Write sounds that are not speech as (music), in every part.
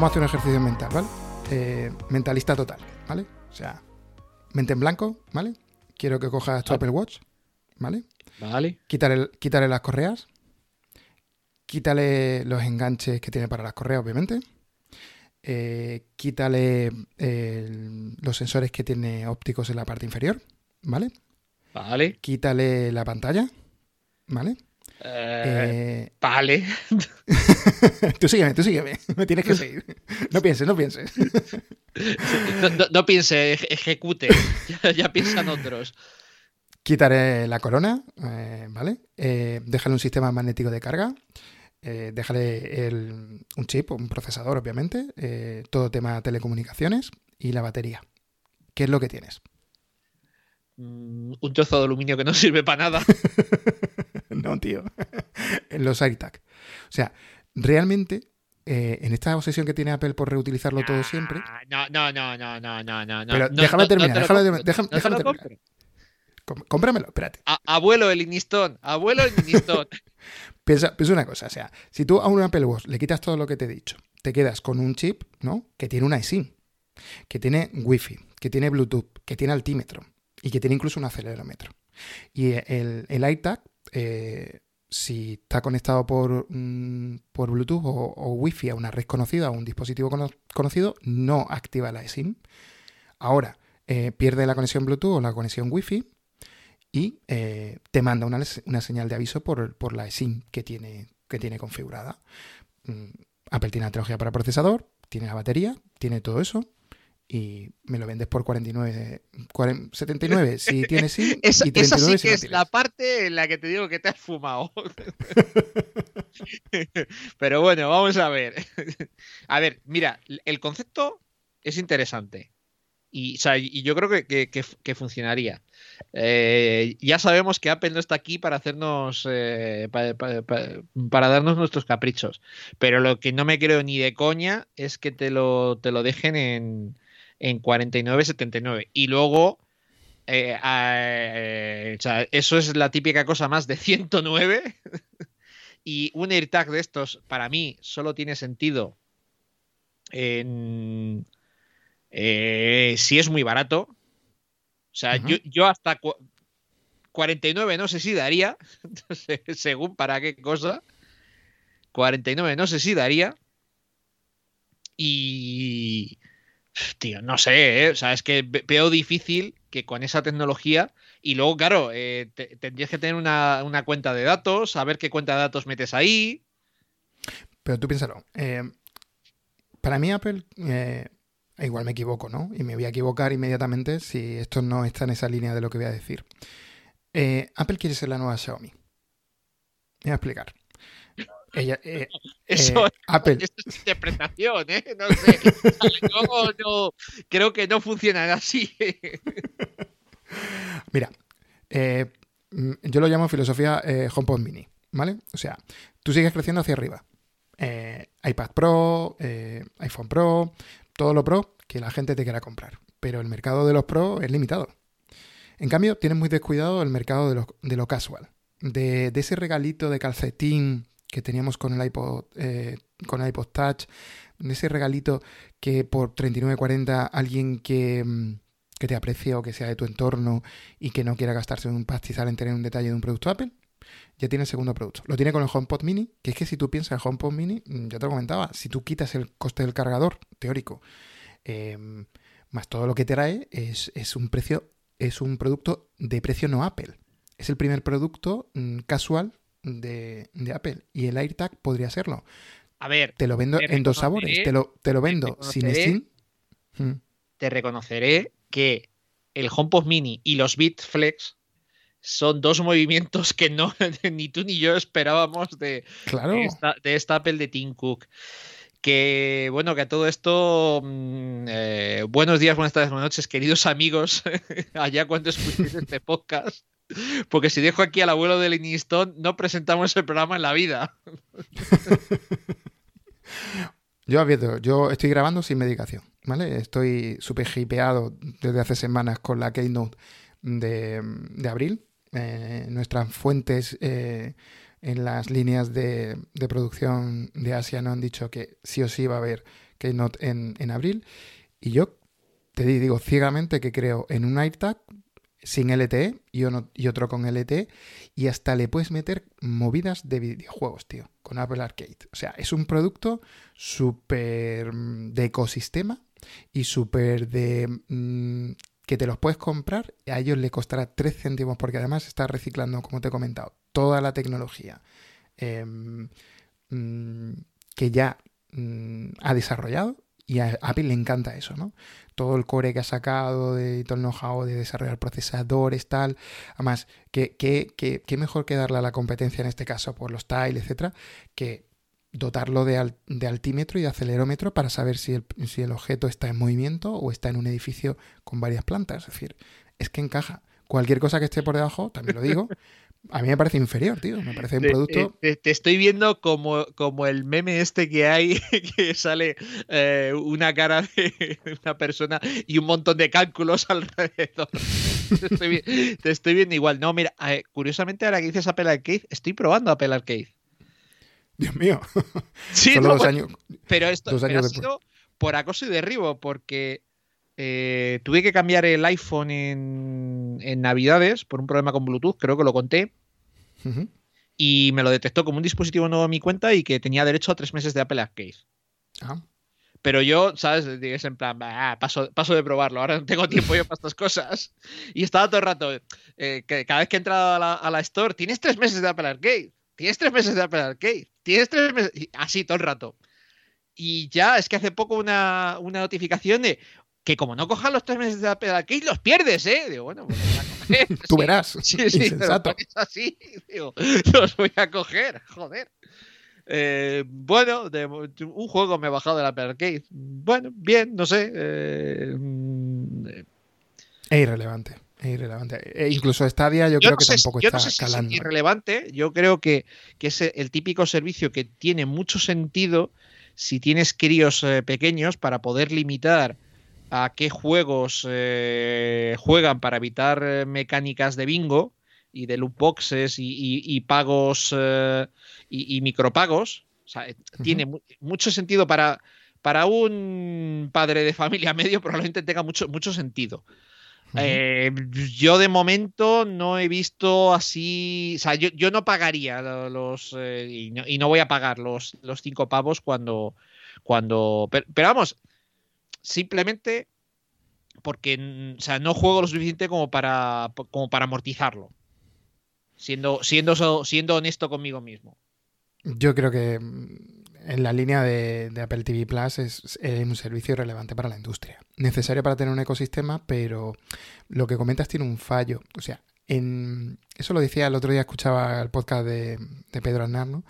vamos a hacer un ejercicio mental, ¿vale? Eh, mentalista total, ¿vale? O sea, mente en blanco, ¿vale? Quiero que cojas tu Apple Watch, ¿vale? Vale. Quítale, quítale las correas, quítale los enganches que tiene para las correas, obviamente. Eh, quítale eh, los sensores que tiene ópticos en la parte inferior, ¿vale? Vale. Quítale la pantalla, ¿vale? Eh, Eh, Vale. (laughs) tú sígueme, tú sígueme. Me tienes que seguir. No pienses, no pienses. No, no- no piense, eje- ejecute. Ya, ya piensan otros. Quitaré la corona, eh, ¿vale? Déjale un sistema magnético de carga. déjale el- un chip, un procesador, obviamente. todo tema telecomunicaciones y la batería. ¿Qué es lo que tienes? Mm, Un trozo de aluminio que no sirve para nada. (laughs) (laughs) no, tío. (laughs) los AirTag. O sea, realmente, eh, en esta obsesión que tiene Apple por reutilizarlo todo siempre. Ah, No, no, no, no, no, no, no. no, Pero no, déjame no, terminar, no déjame- compro, déjame- te déjame terminar. compro. com- Cómpramelo, espérate. A- abuelo el Inistón, abuelo el Inistón. (laughs) Piensa, piensa una cosa, o sea, si tú a un Apple Watch le quitas todo lo que te he dicho, te quedas con un chip, ¿no? Que tiene una eSIM, que tiene Wi-Fi, que tiene Bluetooth, que tiene altímetro y que tiene incluso un acelerómetro. Y el, el AirTag, eh, si está conectado por, mm, por Bluetooth o, Wi-Fi a una red conocida, a un dispositivo cono- conocido, no activa la eSIM. Ahora, eh, pierde la conexión Bluetooth o la conexión Wi-Fi y eh, te manda una, una señal de aviso por, por la eSIM que tiene, que tiene configurada. Mm, Apple tiene la tecnología para procesador, tiene la batería, tiene todo eso y me lo vendes por 49, 40 79 si (laughs) tienes SIM Esa, y esa 39 sí si que no es tienes. la parte en la que te digo que te has fumado. (laughs) (laughs) Pero bueno, vamos a ver. A ver, mira, el concepto es interesante. Y, o sea, y yo creo que, que- que- que funcionaría. Eh, ya sabemos que Apple no está aquí para hacernos, eh, pa- pa- pa- para darnos nuestros caprichos. Pero lo que no me creo ni de coña es que te lo, te lo dejen en, en 49,79. Y luego, eh, eh, o sea, eso es la típica cosa más de 109. (laughs) y un AirTag de estos, para mí, solo tiene sentido en, eh, si es muy barato. O sea, yo, yo hasta cu- 49 no sé si daría, (laughs) según para qué cosa. 49 no sé si daría. Y... Tío, no sé, ¿eh? O sea, es que ve- veo difícil que con esa tecnología... Y luego, claro, eh, te- tendrías que tener una, una cuenta de datos, saber qué cuenta de datos metes ahí. Pero tú piénsalo. eh, para mí Apple, eh, igual me equivoco, ¿no? Y me voy a equivocar inmediatamente si esto no está en esa línea de lo que voy a decir. Apple quiere ser la nueva Xiaomi. Me voy a explicar. Ella, (laughs) eh, Eso, eh, Apple, es interpretación, ¿eh? No sé. Yo (laughs) no- creo que no funcionan así. (laughs) Mira, eh, mm, yo lo llamo filosofía HomePod Mini, ¿vale? O sea, tú sigues creciendo hacia arriba. IPad Pro, iPhone Pro, todo lo Pro que la gente te quiera comprar. Pero el mercado de los Pro es limitado. En cambio, tienes muy descuidado el mercado de lo, de lo casual. De, de ese regalito de calcetín que teníamos con el iPod, eh, con el iPod Touch, ese regalito que por 39.40 alguien que, mm, que te aprecie o que sea de tu entorno y que no quiera gastarse un pastizal en tener un detalle de un producto Apple, ya tiene el segundo producto. Lo tiene con el HomePod Mini, que es que si tú piensas el HomePod Mini, mm, ya te lo comentaba, si tú quitas el coste del cargador teórico, eh, más todo lo que trae, es, es un precio, es un producto de precio no Apple. Es el primer producto mm, casual de, de Apple. Y el AirTag podría serlo. A ver, Te lo vendo Te en dos sabores. Te lo, te lo vendo sin Steam. Mm. te reconoceré que el HomePod Mini y los Beat Flex son dos movimientos que no (laughs) ni tú ni yo esperábamos de, Claro. de esta, de esta Apple de Tim Cook. Que bueno, que a todo esto, mm, eh, buenos días, buenas tardes, buenas noches, queridos amigos, (laughs) allá cuando escuchéis este (laughs) podcast. Porque si dejo aquí al abuelo de Livingston, no presentamos el programa en la vida. (laughs) Yo advierto, yo estoy grabando sin medicación, ¿vale? Estoy súper hipeado desde hace semanas con la Keynote de, de abril. Eh, nuestras fuentes eh, en las líneas de, producción de Asia nos han dicho que sí o sí va a haber Keynote en, en abril, y yo te digo ciegamente que creo en un AirTag sin LTE y, otro con LTE y hasta le puedes meter movidas de videojuegos, tío, con Apple Arcade. O sea, es un producto súper mm, de ecosistema y súper de mm, que te los puedes comprar a ellos le costará 3 céntimos porque además está reciclando, como te he comentado, toda la tecnología em, mm, que ya ha desarrollado y a Apple le encanta eso, ¿no? Todo el core que ha sacado, de todo el know-how de desarrollar procesadores, tal. Además, ¿qué, qué, mejor que darle a la competencia en este caso por los tiles, etcétera, que dotarlo de, de, altímetro y de acelerómetro para saber si el, si el objeto está en movimiento o está en un edificio con varias plantas. Es decir, es que encaja. Cualquier cosa que esté por debajo, también lo digo, (laughs) a mí me parece inferior, tío. Me parece un producto. Te, estoy viendo como, como el meme este que hay, (laughs) que sale eh, una cara de (laughs) una persona y un montón de cálculos (laughs) alrededor. te, estoy, viendo igual. No, mira, eh, curiosamente, ahora que dices Apple Arcade, estoy probando Apple Arcade. Dios mío. Sí, Solo dos años. Pero esto ha sido por acoso y derribo, porque eh, tuve que cambiar el iPhone en, Navidades por un problema con Bluetooth, creo que lo conté. Y me lo detectó como un dispositivo nuevo en mi cuenta y que tenía derecho a tres meses de Apple Arcade. Ah. Pero yo, ¿sabes? Es en plan, paso, paso de probarlo, ahora no tengo tiempo yo para estas cosas. (laughs) Y estaba todo el rato, eh, que cada vez que he entrado a la, a la, store, tienes tres meses de Apple Arcade, tienes tres meses de Apple Arcade, tienes tres meses, así todo el rato. Y ya es que hace poco una, una notificación de, que como no cojas los tres meses de Apple Arcade, los pierdes, ¿eh? Digo, bueno, pues los voy a coger. (laughs) Tú verás. (laughs) Sí, sí, pero es así. Digo, los voy a coger, joder. Eh, bueno, de, un juego me he bajado del Apple Arcade. Bueno, bien, no sé. Eh, es irrelevante. Es irrelevante. E incluso Stadia yo, creo que tampoco está escalando. es irrelevante. Yo creo que, que, es el típico servicio que tiene mucho sentido si tienes críos eh, pequeños para poder limitar a qué juegos eh, juegan para evitar eh, mecánicas de bingo y de loot boxes y, pagos eh, y, micropagos. Tiene mucho sentido para, para un padre de familia (laughs) medio, probablemente tenga mucho, mucho sentido. yo de momento no he visto así, o sea, yo, no pagaría los, y no, voy a pagar los, los cinco pavos cuando, cuando, pero vamos, simplemente porque o sea, no juego lo suficiente como para, como para amortizarlo. Siendo, siendo, siendo honesto conmigo mismo. Yo creo que mm, en la línea de, Apple TV Plus es, un servicio relevante para la industria. Necesario para tener un ecosistema, pero lo que comentas tiene un fallo. O sea, en, eso lo decía el otro día, escuchaba el podcast de, de Pedro Aznar, ¿no?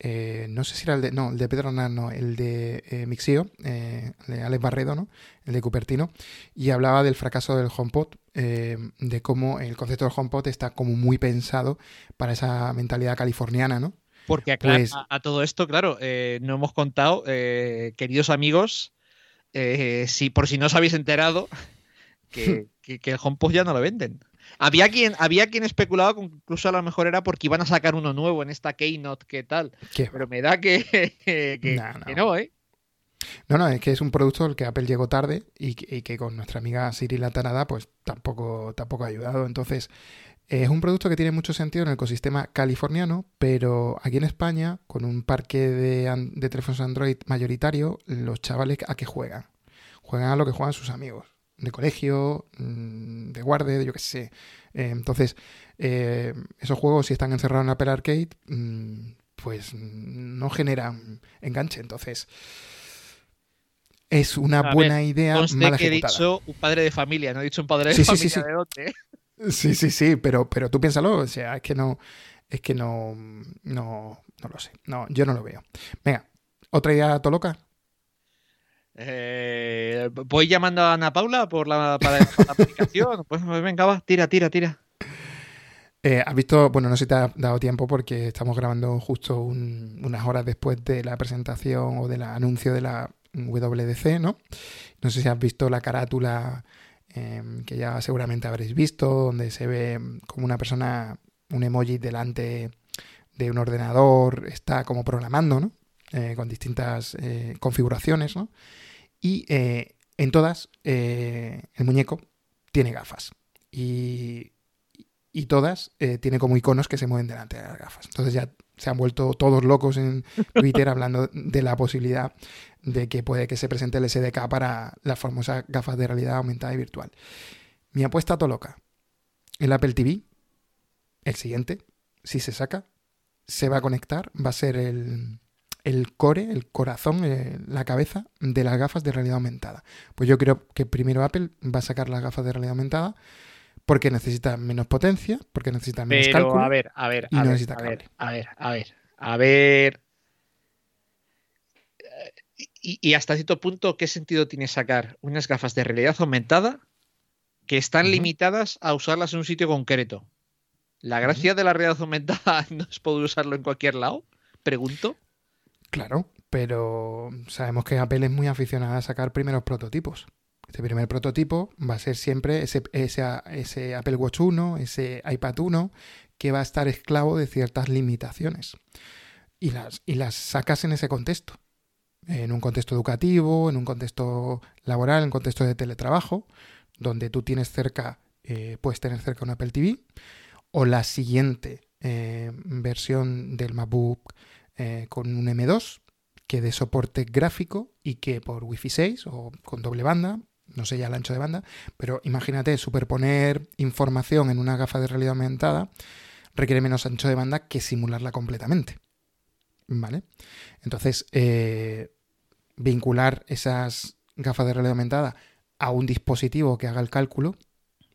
Eh, no sé si era el de, no, el de Pedro no, el de eh, Mixio, eh, de Alex Barredo, ¿no? El de Cupertino, y hablaba del fracaso del HomePod, de cómo el concepto del HomePod está como muy pensado para esa mentalidad californiana, ¿no? Porque pues a, todo esto, claro, no hemos contado, queridos amigos, si por si no os habéis enterado, (laughs) que, que el HomePod ya no lo venden. Había quien, había quien especulaba que incluso a lo mejor era porque iban a sacar uno nuevo en esta Keynote, ¿qué tal? Pero me da que, (laughs) no. ¿eh? No, no, es que es un producto al que Apple llegó tarde y, que con nuestra amiga Siri Latanada pues tampoco, tampoco ha ayudado. Entonces, es un producto que tiene mucho sentido en el ecosistema californiano, pero aquí en España, con un parque de, de teléfonos Android mayoritario, los chavales a qué juegan. Juegan a lo que juegan sus amigos de colegio, mm, de guardia, yo qué sé. Eh, entonces, eh, esos juegos, si están encerrados en Apple Arcade, mm, pues no generan enganche. Entonces, es una buena idea. Mala que he dicho un padre de familia, no he dicho un padre de familia sí, sí. Sí, sí, sí, pero, pero tú piénsalo, o sea, es que no, es que no, no, no lo sé. No, yo no lo veo. Venga, otra idea toloca. Eh, voy llamando a Ana Paula por la, aplicación. Pues venga, va, tira, tira, tira. Eh, has visto, bueno, no sé si te ha dado tiempo porque estamos grabando justo unas horas después de la presentación o del anuncio de la WDC, ¿no? No sé si has visto la carátula em, que ya seguramente habréis visto, donde se ve como una persona, un emoji delante de un ordenador, está como programando, ¿no? eh, con distintas eh, configuraciones, ¿no? Y eh, en todas el muñeco tiene gafas. Y, y todas tiene como iconos que se mueven delante de las gafas. Entonces ya se han vuelto todos locos en (laughs) Twitter hablando de la posibilidad de que puede que se presente el SDK para las famosas gafas de realidad aumentada y virtual. Mi apuesta a loca. El Apple TV, el siguiente, si se saca, se va a conectar, va a ser el, core, el corazón, eh, la cabeza de las gafas de realidad aumentada. Pues yo creo que primero Apple va a sacar las gafas de realidad aumentada porque necesita menos potencia, porque necesita menos Pero, cálculo. A ver, a ver, a, no ver, a ver, a ver, a ver, a ver. Y, y hasta cierto punto, ¿qué sentido tiene sacar unas gafas de realidad aumentada que están limitadas a usarlas en un sitio concreto? ¿La gracia de la realidad aumentada (laughs) no es poder usarlo en cualquier lado? Pregunto. Claro, pero sabemos que Apple es muy aficionada a sacar primeros prototipos. Este primer prototipo va a ser siempre ese, ese, ese Apple Watch 1, ese iPad 1, que va a estar esclavo de ciertas limitaciones. Y las, y las sacas en ese contexto. En un contexto educativo, en un contexto laboral, en un contexto de teletrabajo, donde tú tienes cerca, eh, puedes tener cerca un Apple TV, o la siguiente eh, versión del MacBook eh, con un M2 que dé soporte gráfico y que por Wi-Fi 6 o con doble banda, no sé ya el ancho de banda, pero imagínate superponer información en una gafa de realidad aumentada requiere menos ancho de banda que simularla completamente. ¿Vale? Entonces, eh, vincular esas gafas de realidad aumentada a un dispositivo que haga el cálculo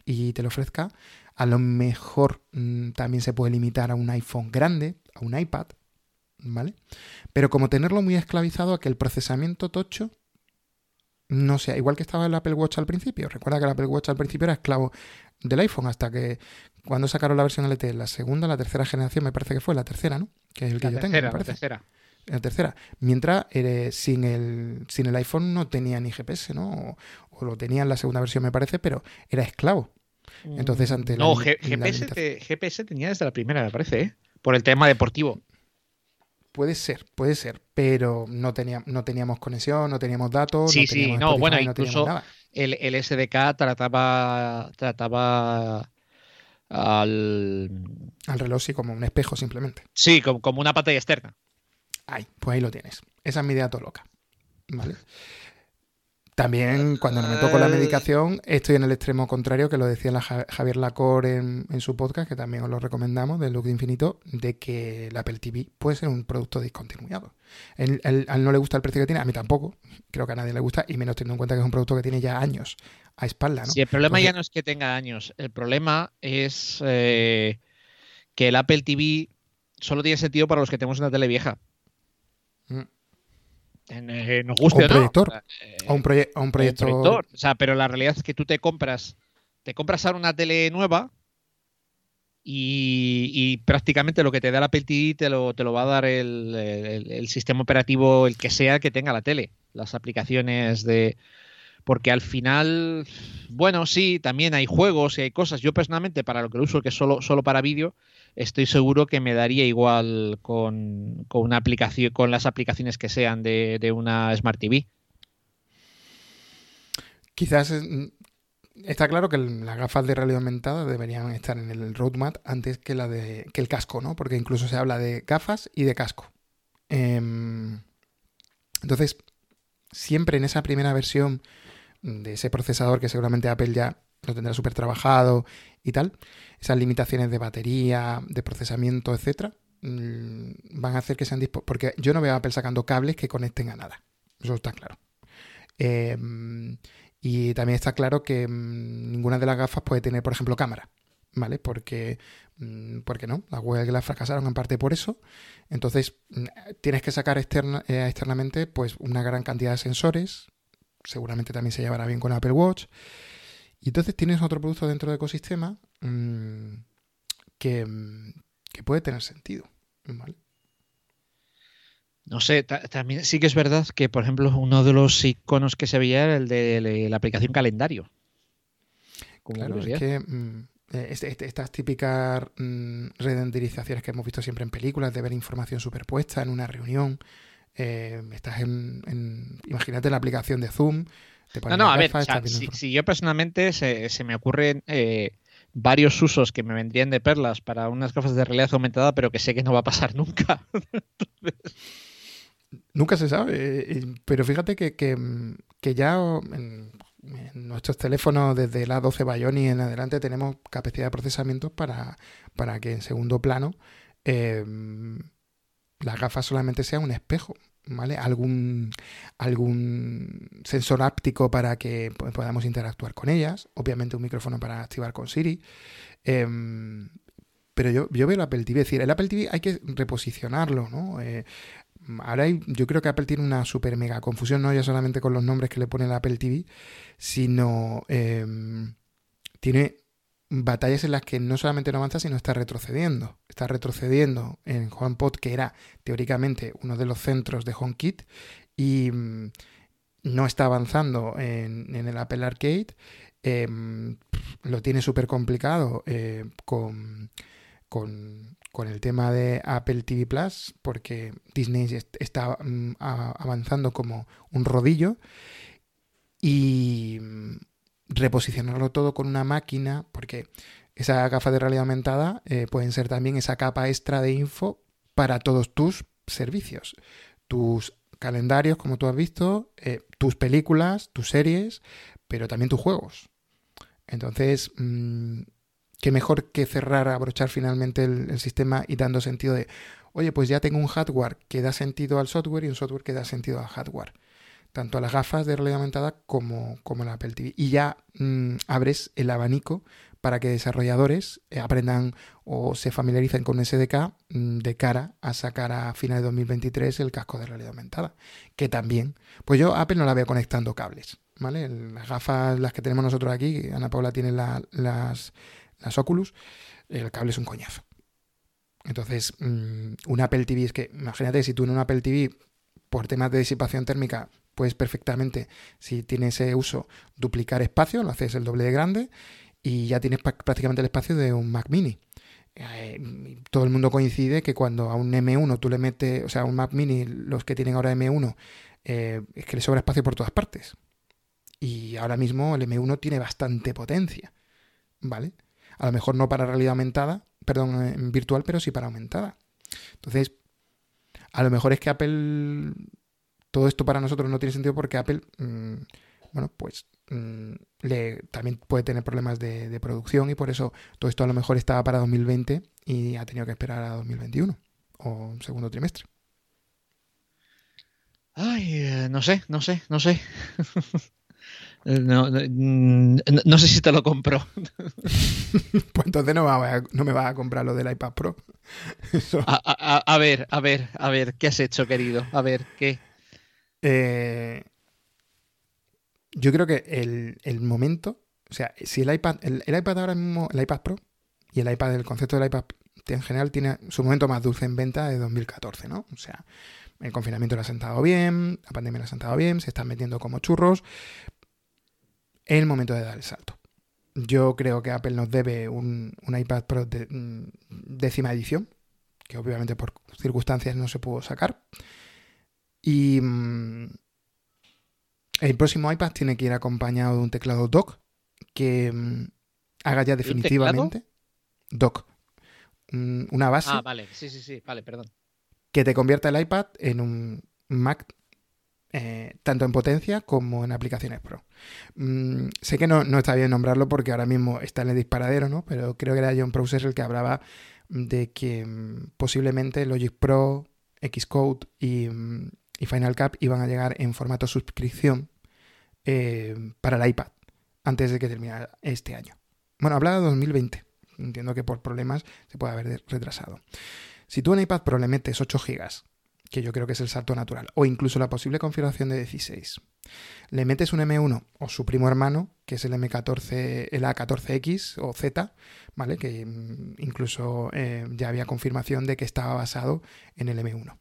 y te lo ofrezca, a lo mejor mmm, también se puede limitar a un iPhone grande, a un iPad, ¿vale? Pero como tenerlo muy esclavizado a que el procesamiento tocho no sea igual que estaba el Apple Watch al principio. Recuerda que el Apple Watch al principio era esclavo del iPhone hasta que cuando sacaron la versión LTE, la segunda, la tercera generación, me parece que fue la tercera, ¿no? Que es el que La yo tercera, tengo, me la tercera. La tercera. Mientras eh, sin, el, sin el iPhone no tenía ni GPS, ¿no? O, o lo tenía en la segunda versión, me parece, pero era esclavo. Entonces, ante No, li- G- la GPS, te- GPS tenía desde la primera, me parece, ¿eh? Por el tema deportivo. Puede ser, puede ser, pero no, tenía, no teníamos conexión, no teníamos datos, Sí, no sí, teníamos no, Spotify, bueno, no incluso- nada. El, el SDK trataba, trataba al... Al reloj sí como un espejo simplemente. Sí, como, como una pantalla externa. Ahí, pues ahí lo tienes. Esa es mi idea todo loca. ¿Vale? También cuando no me toco la medicación, estoy en el extremo contrario, que lo decía la Javier Lacor en, en su podcast, que también os lo recomendamos, del Look de Infinito, de que el Apple TV puede ser un producto discontinuado. Él, él- a él no le gusta el precio que tiene, a mí tampoco, creo que a nadie le gusta, y menos teniendo en cuenta que es un producto que tiene ya años a espalda, ¿no? Si el problema Entonces- ya no es que tenga años, el problema es eh, que el Apple TV solo tiene sentido para los que tenemos una tele vieja. Mm. Eh, nos guste O un o no. proyector. Eh, O un, proye- o un o un proyecto... proyector. O sea, pero la realidad es que tú te compras, te compras ahora una tele nueva y, y prácticamente lo que te da el Apple TV te lo, te lo va a dar el, el- el sistema operativo, el que sea que tenga la tele. Las aplicaciones de. Porque al final, bueno, sí, también hay juegos y hay cosas. Yo personalmente, para lo que lo uso, que es solo, solo para vídeo, estoy seguro que me daría igual con, con una aplicación, con las aplicaciones que sean de, de una Smart TV. Quizás es- está claro que las gafas de realidad aumentada deberían estar en el roadmap antes que la de que el casco, ¿no? Porque incluso se habla de gafas y de casco. Em, entonces, siempre en esa primera versión de ese procesador que seguramente Apple ya lo tendrá súper trabajado y tal, esas limitaciones de batería, de procesamiento, etcétera, mm, van a hacer que sean dispo- porque yo no veo a Apple sacando cables que conecten a nada. Eso está claro. Em, y también está claro que mm, ninguna de las gafas puede tener, por ejemplo, cámara, ¿vale? Porque, mm, porque no, las Glass fracasaron en parte por eso. Entonces, tienes que sacar externa- eh, externamente pues una gran cantidad de sensores. Seguramente también se llevará bien con Apple Watch. Y entonces tienes otro producto dentro del ecosistema mm, que, mm, que puede tener sentido. ¿vale? No sé, ta- también sí que es verdad que, por ejemplo, uno de los iconos que se veía era el de la- aplicación calendario. Como Claro, es que mm, eh, este- este- estas típicas mm, renderizaciones que hemos visto siempre en películas, de ver información superpuesta en una reunión, eh, estás en, imagínate la aplicación de Zoom. No, no, a ver, si, yo personalmente se, me ocurren eh, varios usos que me vendrían de perlas para unas gafas de realidad aumentada, pero que sé que no va a pasar (laughs) nunca. Nunca se sabe, eh, pero fíjate que, ya en, nuestros teléfonos desde la 12 Bionic en adelante tenemos capacidad de procesamiento para, para que en segundo plano las gafas solamente sea un espejo, ¿vale? Algún, algún sensor áptico para que podamos interactuar con ellas, obviamente un micrófono para activar con Siri. Em, pero yo, veo el Apple TV, es decir, el Apple TV hay que reposicionarlo, ¿no? Eh, ahora yo creo que Apple tiene una super mega confusión, no ya solamente con los nombres que le pone el Apple TV, sino em, tiene batallas en las que no solamente no avanza, sino está retrocediendo. Está retrocediendo en HomePod, que era teóricamente uno de los centros de HomeKit, y mm, no está avanzando en, el Apple Arcade. Em, lo tiene súper complicado eh, con, con, el tema de Apple TV Plus, porque Disney está mm, avanzando como un rodillo. Y mm, reposicionarlo todo con una máquina, porque esa gafa de realidad aumentada eh, pueden ser también esa capa extra de info para todos tus servicios, tus calendarios, como tú has visto, eh, tus películas, tus series, pero también tus juegos. Entonces, mm, qué mejor que cerrar, abrochar finalmente el, el, sistema y dando sentido de, oye, pues ya tengo un hardware que da sentido al software y un software que da sentido al hardware tanto a las gafas de realidad aumentada como, como la Apple TV. Y ya mm, abres el abanico para que desarrolladores eh, aprendan o se familiaricen con SDK mm, de cara a sacar a finales de 2023 el casco de realidad aumentada. Que también, pues yo Apple no la veo conectando cables, ¿vale? Las gafas, las que tenemos nosotros aquí, Ana Paula tiene las, las Oculus, el cable es un coñazo. Entonces, mm, un Apple TV es que, imagínate, si tú en un Apple TV, por temas de disipación térmica, puedes perfectamente, si tienes ese uso, duplicar espacio, lo haces el doble de grande y ya tienes prácticamente el espacio de un Mac mini. Eh, todo el mundo coincide que cuando a un M1 tú le metes, o sea, a un Mac mini, los que tienen ahora M1, eh, es que le sobra espacio por todas partes. Y ahora mismo el M1 tiene bastante potencia, ¿vale? A lo mejor no para realidad aumentada, perdón, virtual, pero sí para aumentada. Entonces, a lo mejor es que Apple todo esto para nosotros no tiene sentido porque Apple, mm, bueno, pues mm, le, también puede tener problemas de, producción y por eso todo esto a lo mejor estaba para 2020 y ha tenido que esperar a 2021 o segundo trimestre. Ay, eh, no sé, no sé, no sé. (laughs) Eh, mm, no, sé si te lo compro. (laughs) pues entonces no, no, me vas a comprar lo del iPad Pro. (laughs) a, ver, a ver, a ver, ¿qué has hecho, querido? A ver, ¿qué? Eh, yo creo que el, momento, o sea, si el iPad, el, iPad ahora mismo, el iPad Pro y el iPad, el concepto del iPad en general tiene su momento más dulce en venta de 2014, ¿no? O sea, el confinamiento lo ha sentado bien, la pandemia lo ha sentado bien, se están metiendo como churros. Es el momento de dar el salto. Yo creo que Apple nos debe un, iPad Pro de mm, décima edición, que obviamente por circunstancias no se pudo sacar. Y mm, el próximo iPad tiene que ir acompañado de un teclado dock que mm, haga ya definitivamente dock. una base. Ah, vale, sí, sí, sí, vale, perdón. Que te convierta el iPad en un Mac eh, tanto en potencia como en aplicaciones Pro. Mm, sé que no, está bien nombrarlo porque ahora mismo está en el disparadero, ¿no? Pero creo que era John Prosser el que hablaba de que posiblemente Logic Pro, Xcode y, y Final Cut iban a llegar en formato suscripción eh, para el iPad antes de que terminara este año. Bueno, hablaba de 2020. Entiendo que por problemas se puede haber retrasado. Si tú en iPad Pro le metes 8 GB, que yo creo que es el salto natural, o incluso la posible configuración de 16, le metes un M1 o su primo hermano, que es el M14, el A14X o Z, ¿vale? Que mm, incluso eh, ya había confirmación de que estaba basado en el M1.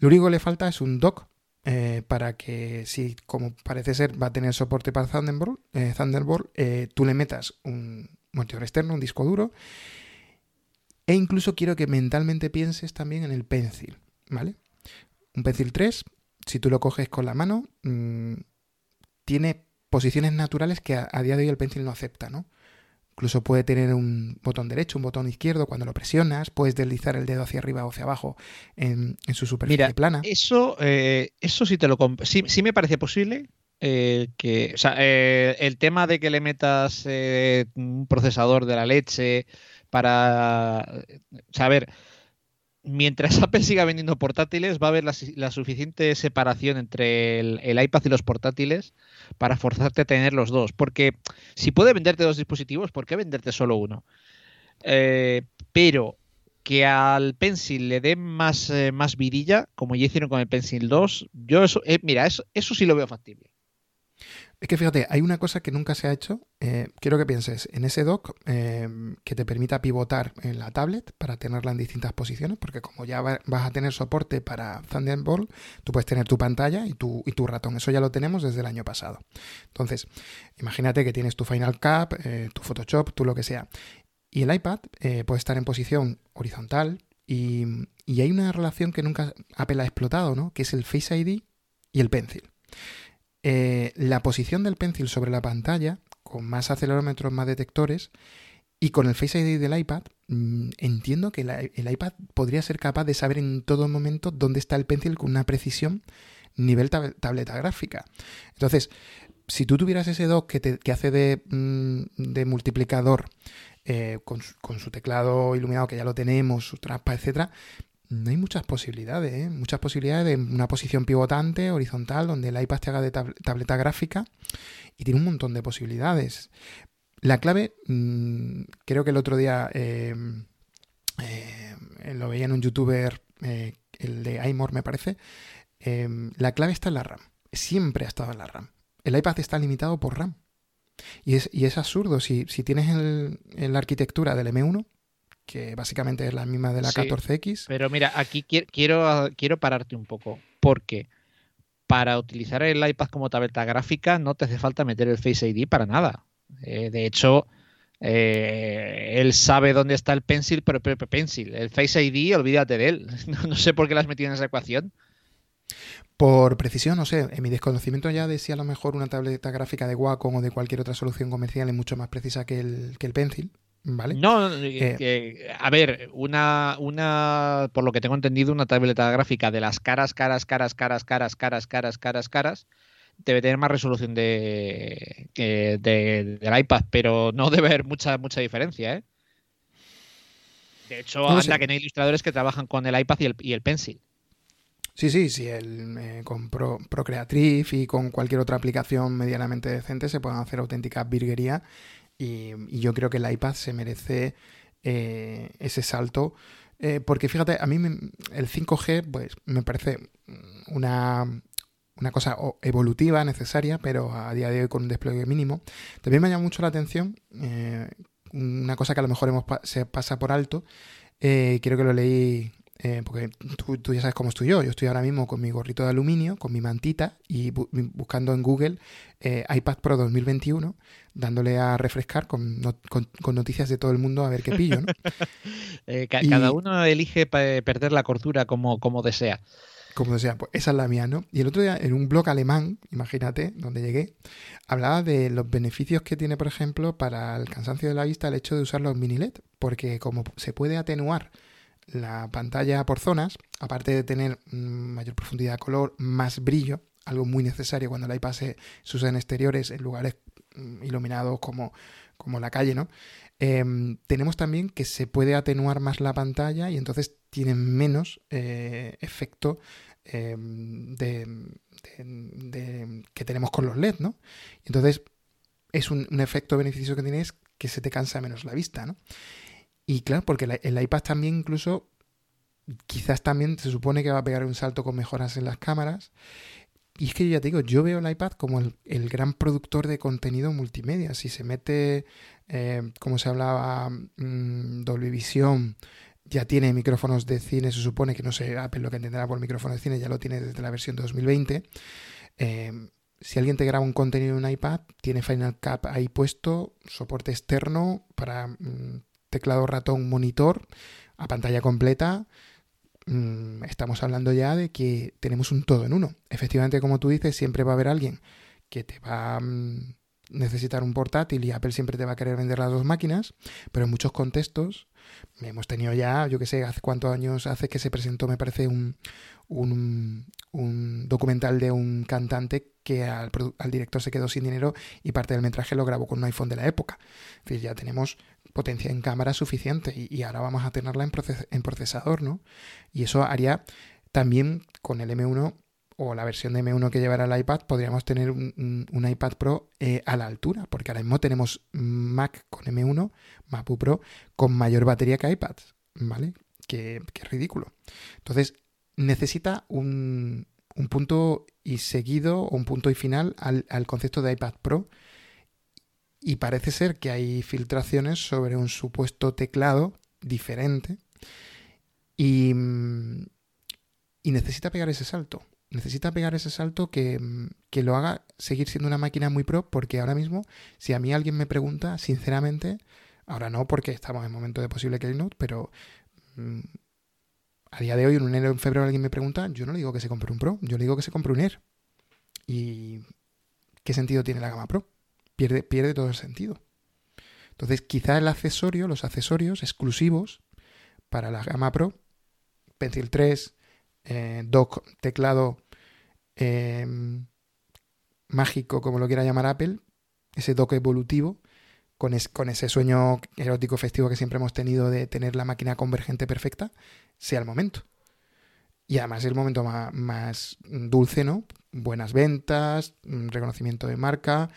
Lo único que le falta es un dock eh, para que, si como parece ser va a tener soporte para Thunderbolt, eh, Thunderbolt eh, tú le metas un monitor externo, un disco duro. E incluso quiero que mentalmente pienses también en el Pencil, ¿vale? un Pencil 3, si tú lo coges con la mano, mm, tiene posiciones naturales que a, día de hoy el Pencil no acepta, ¿no? Incluso puede tener un botón derecho, un botón izquierdo. Cuando lo presionas, puedes deslizar el dedo hacia arriba o hacia abajo en, su superficie Mira, plana. Eso, eh, eso sí te lo sí, sí me parece posible. Eh, que, o sea, eh, el tema de que le metas un procesador de la leche para saber mientras (laughs) Apple siga vendiendo portátiles, va a haber la, suficiente separación entre el, iPad y los portátiles para forzarte a tener los dos. Porque si puede venderte dos dispositivos, ¿por qué venderte solo uno? Eh, pero que al Pencil le dé más, eh, más vidilla, como ya hicieron con el Pencil 2, yo eso, eh, mira, eso, eso sí lo veo factible. Es que fíjate, hay una cosa que nunca se ha hecho. Eh, quiero que pienses en ese dock eh, que te permita pivotar en la tablet para tenerla en distintas posiciones, porque como ya vas a tener soporte para Thunderbolt, tú puedes tener tu pantalla y tu, tu ratón. Eso ya lo tenemos desde el año pasado. Entonces, imagínate que tienes tu Final Cut, eh, tu Photoshop, tú lo que sea. Y el iPad puede estar en posición horizontal y, y hay una relación que nunca Apple ha explotado, ¿no? Que es el Face ID y el Pencil. Eh, la posición del pencil sobre la pantalla, con más acelerómetros, más detectores, y con el Face ID del iPad, mm, entiendo que el iPad podría ser capaz de saber en todo momento dónde está el pencil con una precisión nivel tableta gráfica. Entonces, si tú tuvieras ese dock que, te, hace de, mm, multiplicador eh, con, con, su teclado iluminado que ya lo tenemos, su trampa, etcétera, no hay muchas posibilidades, ¿eh? muchas posibilidades de una posición pivotante, horizontal, donde el iPad te haga de tableta gráfica y tiene un montón de posibilidades. La clave, mm, creo que el otro día eh, eh, lo veía en un youtuber, el de iMore me parece, la clave está en la RAM, siempre ha estado en la RAM. El iPad está limitado por RAM. Y es, y es absurdo, si, si tienes en la arquitectura del M1, que básicamente es la misma de la 14X. Pero mira, aquí quiero, quiero pararte un poco, porque para utilizar el iPad como tableta gráfica no te hace falta meter el Face ID para nada. Eh, de hecho, eh, él sabe dónde está el Pencil, pero, pero, Pencil, el Face ID, olvídate de él. (laughs) No, sé por qué lo has metido en esa ecuación. Por precisión, no sé, en mi desconocimiento ya de si a lo mejor una tableta gráfica de Wacom o de cualquier otra solución comercial es mucho más precisa que el, que el Pencil, no, eh, a ver, una, una, por lo que tengo entendido, una tableta gráfica de las caras, caras, caras, caras, caras, caras, caras, caras, caras, debe tener más resolución de, del iPad, pero no debe haber mucha, mucha diferencia, ¿eh? De hecho, anda que no hay ilustradores que trabajan con el iPad y el, y el Pencil. Sí, sí, sí, el, eh, con Procreative y con cualquier otra aplicación medianamente decente se pueden hacer auténticas virguerías y, yo creo que el iPad se merece eh, ese salto. Eh, porque fíjate, a mí el 5G pues, me parece una, una cosa evolutiva, necesaria, pero a día de hoy con un despliegue mínimo. También me llama mucho la atención eh, una cosa que a lo mejor hemos, se pasa por alto. creo que lo leí eh, porque tú, ya sabes cómo estoy yo. Yo estoy ahora mismo con mi gorrito de aluminio, con mi mantita y buscando en Google eh, iPad Pro 2021, dándole a refrescar con, noticias de todo el mundo a ver qué pillo. (laughs) Eh, cada uno elige perder la cordura como, como desea. Como desea, pues esa es la mía, ¿no? Y el otro día en un blog alemán, imagínate, donde llegué, hablaba de los beneficios que tiene, por ejemplo, para el cansancio de la vista el hecho de usar los mini LED, porque como se puede atenuar la pantalla por zonas, aparte de tener mayor profundidad de color, más brillo, algo muy necesario cuando el iPad se, usa en exteriores, en lugares mm, iluminados como, como la calle, ¿no? Em, tenemos también que se puede atenuar más la pantalla y entonces tiene menos eh, efecto em, de, que tenemos con los LED, ¿no? Entonces es un, un efecto beneficioso que tienes que se te cansa menos la vista, ¿no? Y claro, porque el iPad también incluso, quizás también se supone que va a pegar un salto con mejoras en las cámaras. Y es que ya te digo, yo veo el iPad como el, gran productor de contenido multimedia. Si se mete, eh, como se hablaba, mmm, Dolby Vision, ya tiene micrófonos de cine, se supone que no sé Apple lo que entenderá por micrófono de cine, ya lo tiene desde la versión 2020. Eh, si alguien te graba un contenido en un iPad, tiene Final Cut ahí puesto, soporte externo para mm, teclado ratón monitor a pantalla completa. mm, estamos hablando ya de que tenemos un todo en uno. Efectivamente, como tú dices, siempre va a haber alguien que te va a mm, necesitar un portátil y Apple siempre te va a querer vender las dos máquinas, pero en muchos contextos hemos tenido ya, yo que sé, hace cuántos años hace que se presentó, me parece, un, un, documental de un cantante que al, director se quedó sin dinero y parte del metraje lo grabó con un iPhone de la época. Ya tenemos potencia en cámara suficiente y, ahora vamos a tenerla en, en procesador, ¿no? Y eso haría también con el M1 o la versión de M1 que llevará el iPad, podríamos tener un, iPad Pro eh, a la altura, porque ahora mismo tenemos Mac con M1, MacBook Pro, con mayor batería que iPads, ¿vale? Que, es ridículo. Entonces, necesita un, punto y seguido, un punto y final al, al concepto de iPad Pro. Y parece ser que hay filtraciones sobre un supuesto teclado diferente. Y, y necesita pegar ese salto necesita pegar ese salto que, mm, que, lo haga seguir siendo una máquina muy pro, porque ahora mismo, si a mí alguien me pregunta, sinceramente, ahora no porque estamos en momento de posible keynote, pero mm, a día de hoy, en enero en febrero alguien me pregunta, yo no le digo que se compre un Pro, yo le digo que se compre un Air. ¿Y qué sentido tiene la gama Pro? Pierde, pierde todo el sentido. Entonces, quizá el accesorio, los accesorios exclusivos para la gama Pro, Pencil 3, eh, dock, teclado em, mágico, como lo quiera llamar Apple, ese dock evolutivo, con, con, ese sueño erótico festivo que siempre hemos tenido de tener la máquina convergente perfecta, sea el momento. Y además el momento más, dulce, ¿no? Buenas ventas, mm, reconocimiento de marca,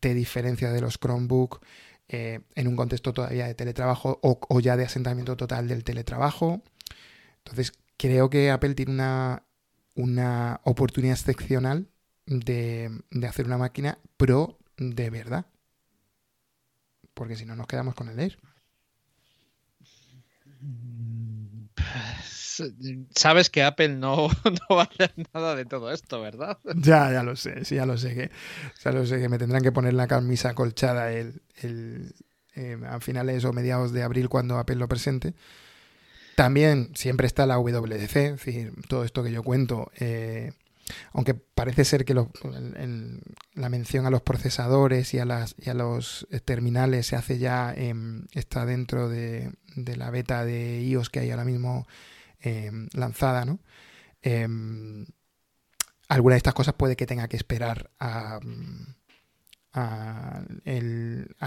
te, diferencia de los Chromebook eh, en un contexto todavía de teletrabajo o, ya de asentamiento total del teletrabajo. Entonces, creo que Apple tiene una, una oportunidad excepcional de, hacer una máquina pro de verdad. Porque si no, nos quedamos con el Air. Pues, sabes que Apple (laughs) no, va a hacer nada de todo esto, ¿verdad? Ya, ya lo sé, sí, ya lo sé que, ya lo sé que me tendrán que poner la camisa colchada el, eh, a finales o mediados de abril cuando Apple lo presente. También siempre está la WDC, es decir, todo esto que yo cuento, eh, aunque parece ser que la mención a los procesadores y a, las, y a los terminales se hace ya, está dentro de, la beta de iOS que hay ahora mismo em, lanzada, ¿no? Em, alguna de estas cosas puede que tenga que esperar a,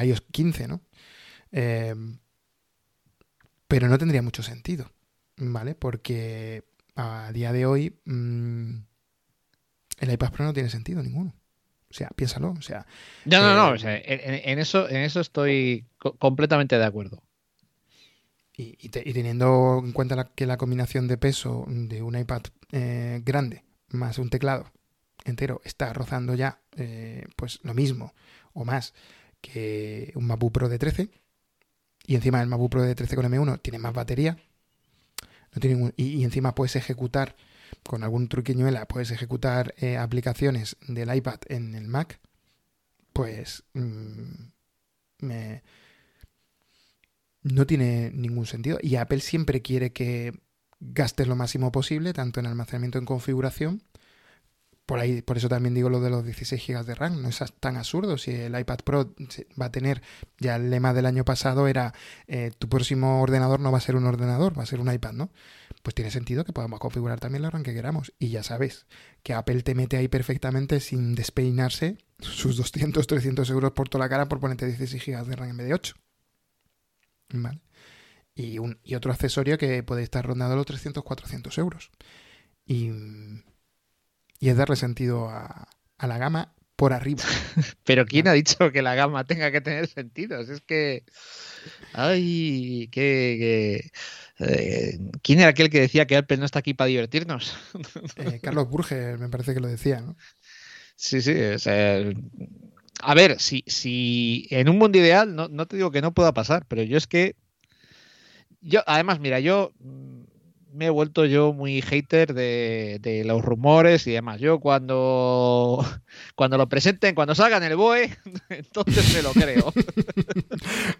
iOS 15, ¿no? Em, pero no tendría mucho sentido, ¿vale? Porque a día de hoy mm, el iPad Pro no tiene sentido ninguno. O sea, piénsalo, o sea... No, no, no, eh, en, eso, en eso estoy completamente de acuerdo. Y, teniendo en cuenta que la combinación de peso de un iPad eh, grande más un teclado entero está rozando ya eh, pues lo mismo o más que un MacBook Pro de 13, y encima el MacBook Pro de 13 con M1 tiene más batería. No tiene y, encima puedes ejecutar, con algún truquiñuela, puedes ejecutar eh, aplicaciones del iPad en el Mac. Pues mm, no tiene ningún sentido. Y Apple siempre quiere que gastes lo máximo posible, tanto en almacenamiento en configuración, por ahí, por eso también digo lo de los 16 GB de RAM, no es tan absurdo. Si el iPad Pro va a tener, ya el lema del año pasado era eh, tu próximo ordenador no va a ser un ordenador, va a ser un iPad, ¿no? Pues tiene sentido que podamos configurar también la RAM que queramos. Y ya sabes que Apple te mete ahí perfectamente sin despeinarse sus 200, 300 euros por toda la cara por ponerte 16 GB de RAM en vez de 8. ¿Vale? Y, un, y otro accesorio que puede estar rondando los 300, 400 euros. Y y es darle sentido a, la gama por arriba. (laughs) Pero ¿quién ha dicho que la gama tenga que tener sentido? Es que. Ay, que. Eh, ¿Quién era aquel que decía que Apple no está aquí para divertirnos? Eh, Carlos Burger, me parece que lo decía, ¿no? Sí, sí. a ver, si, si en un mundo ideal, no, te digo que no pueda pasar, pero yo es que. Yo, además, mira, yo me he vuelto yo muy hater de, los rumores y demás. Yo cuando, (laughs) cuando lo presenten, cuando salgan el BOE, (laughs) entonces me lo creo. (laughs)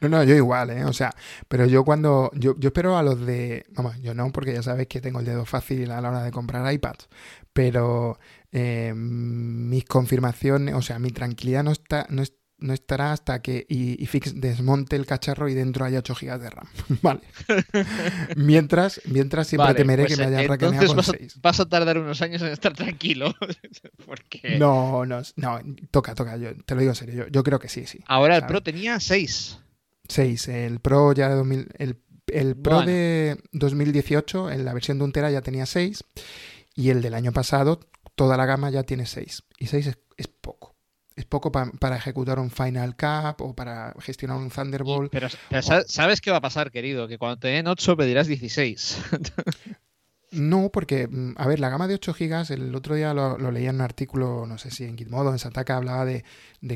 No, no, yo igual, ¿eh? O sea, pero yo cuando. Yo, yo espero a los de. Vamos, yo no, porque ya sabes que tengo el dedo fácil a la hora de comprar iPads. Pero eh, mis confirmaciones, o sea, mi tranquilidad no está, no, no estará hasta que iFix desmonte el cacharro y dentro haya 8 GB de RAM. (laughs) vale. (laughs) mientras, mientras siempre temeré pues que me haya racaneado con vas, 6. vas a tardar unos años en estar tranquilo. (laughs) porque... No, no, no, toca, toca, yo te lo digo en serio, yo, creo que sí, sí. Ahora el Pro tenía 6. 6, el Pro ya de 2000, el, el Pro de 2018, en la versión de 1 tera ya tenía 6 y el del año pasado, toda la gama ya tiene 6. Y 6 es poco es poco para ejecutar un Final Cut o para gestionar un Thunderbolt. pero, ¿sabes qué va a pasar, querido? Que cuando te den 8 pedirás 16. (laughs) no, porque, mm, a ver, la gama de 8 GB, el otro día lo, leía en un artículo, no sé si en Gitmodo, en Sataka, hablaba de,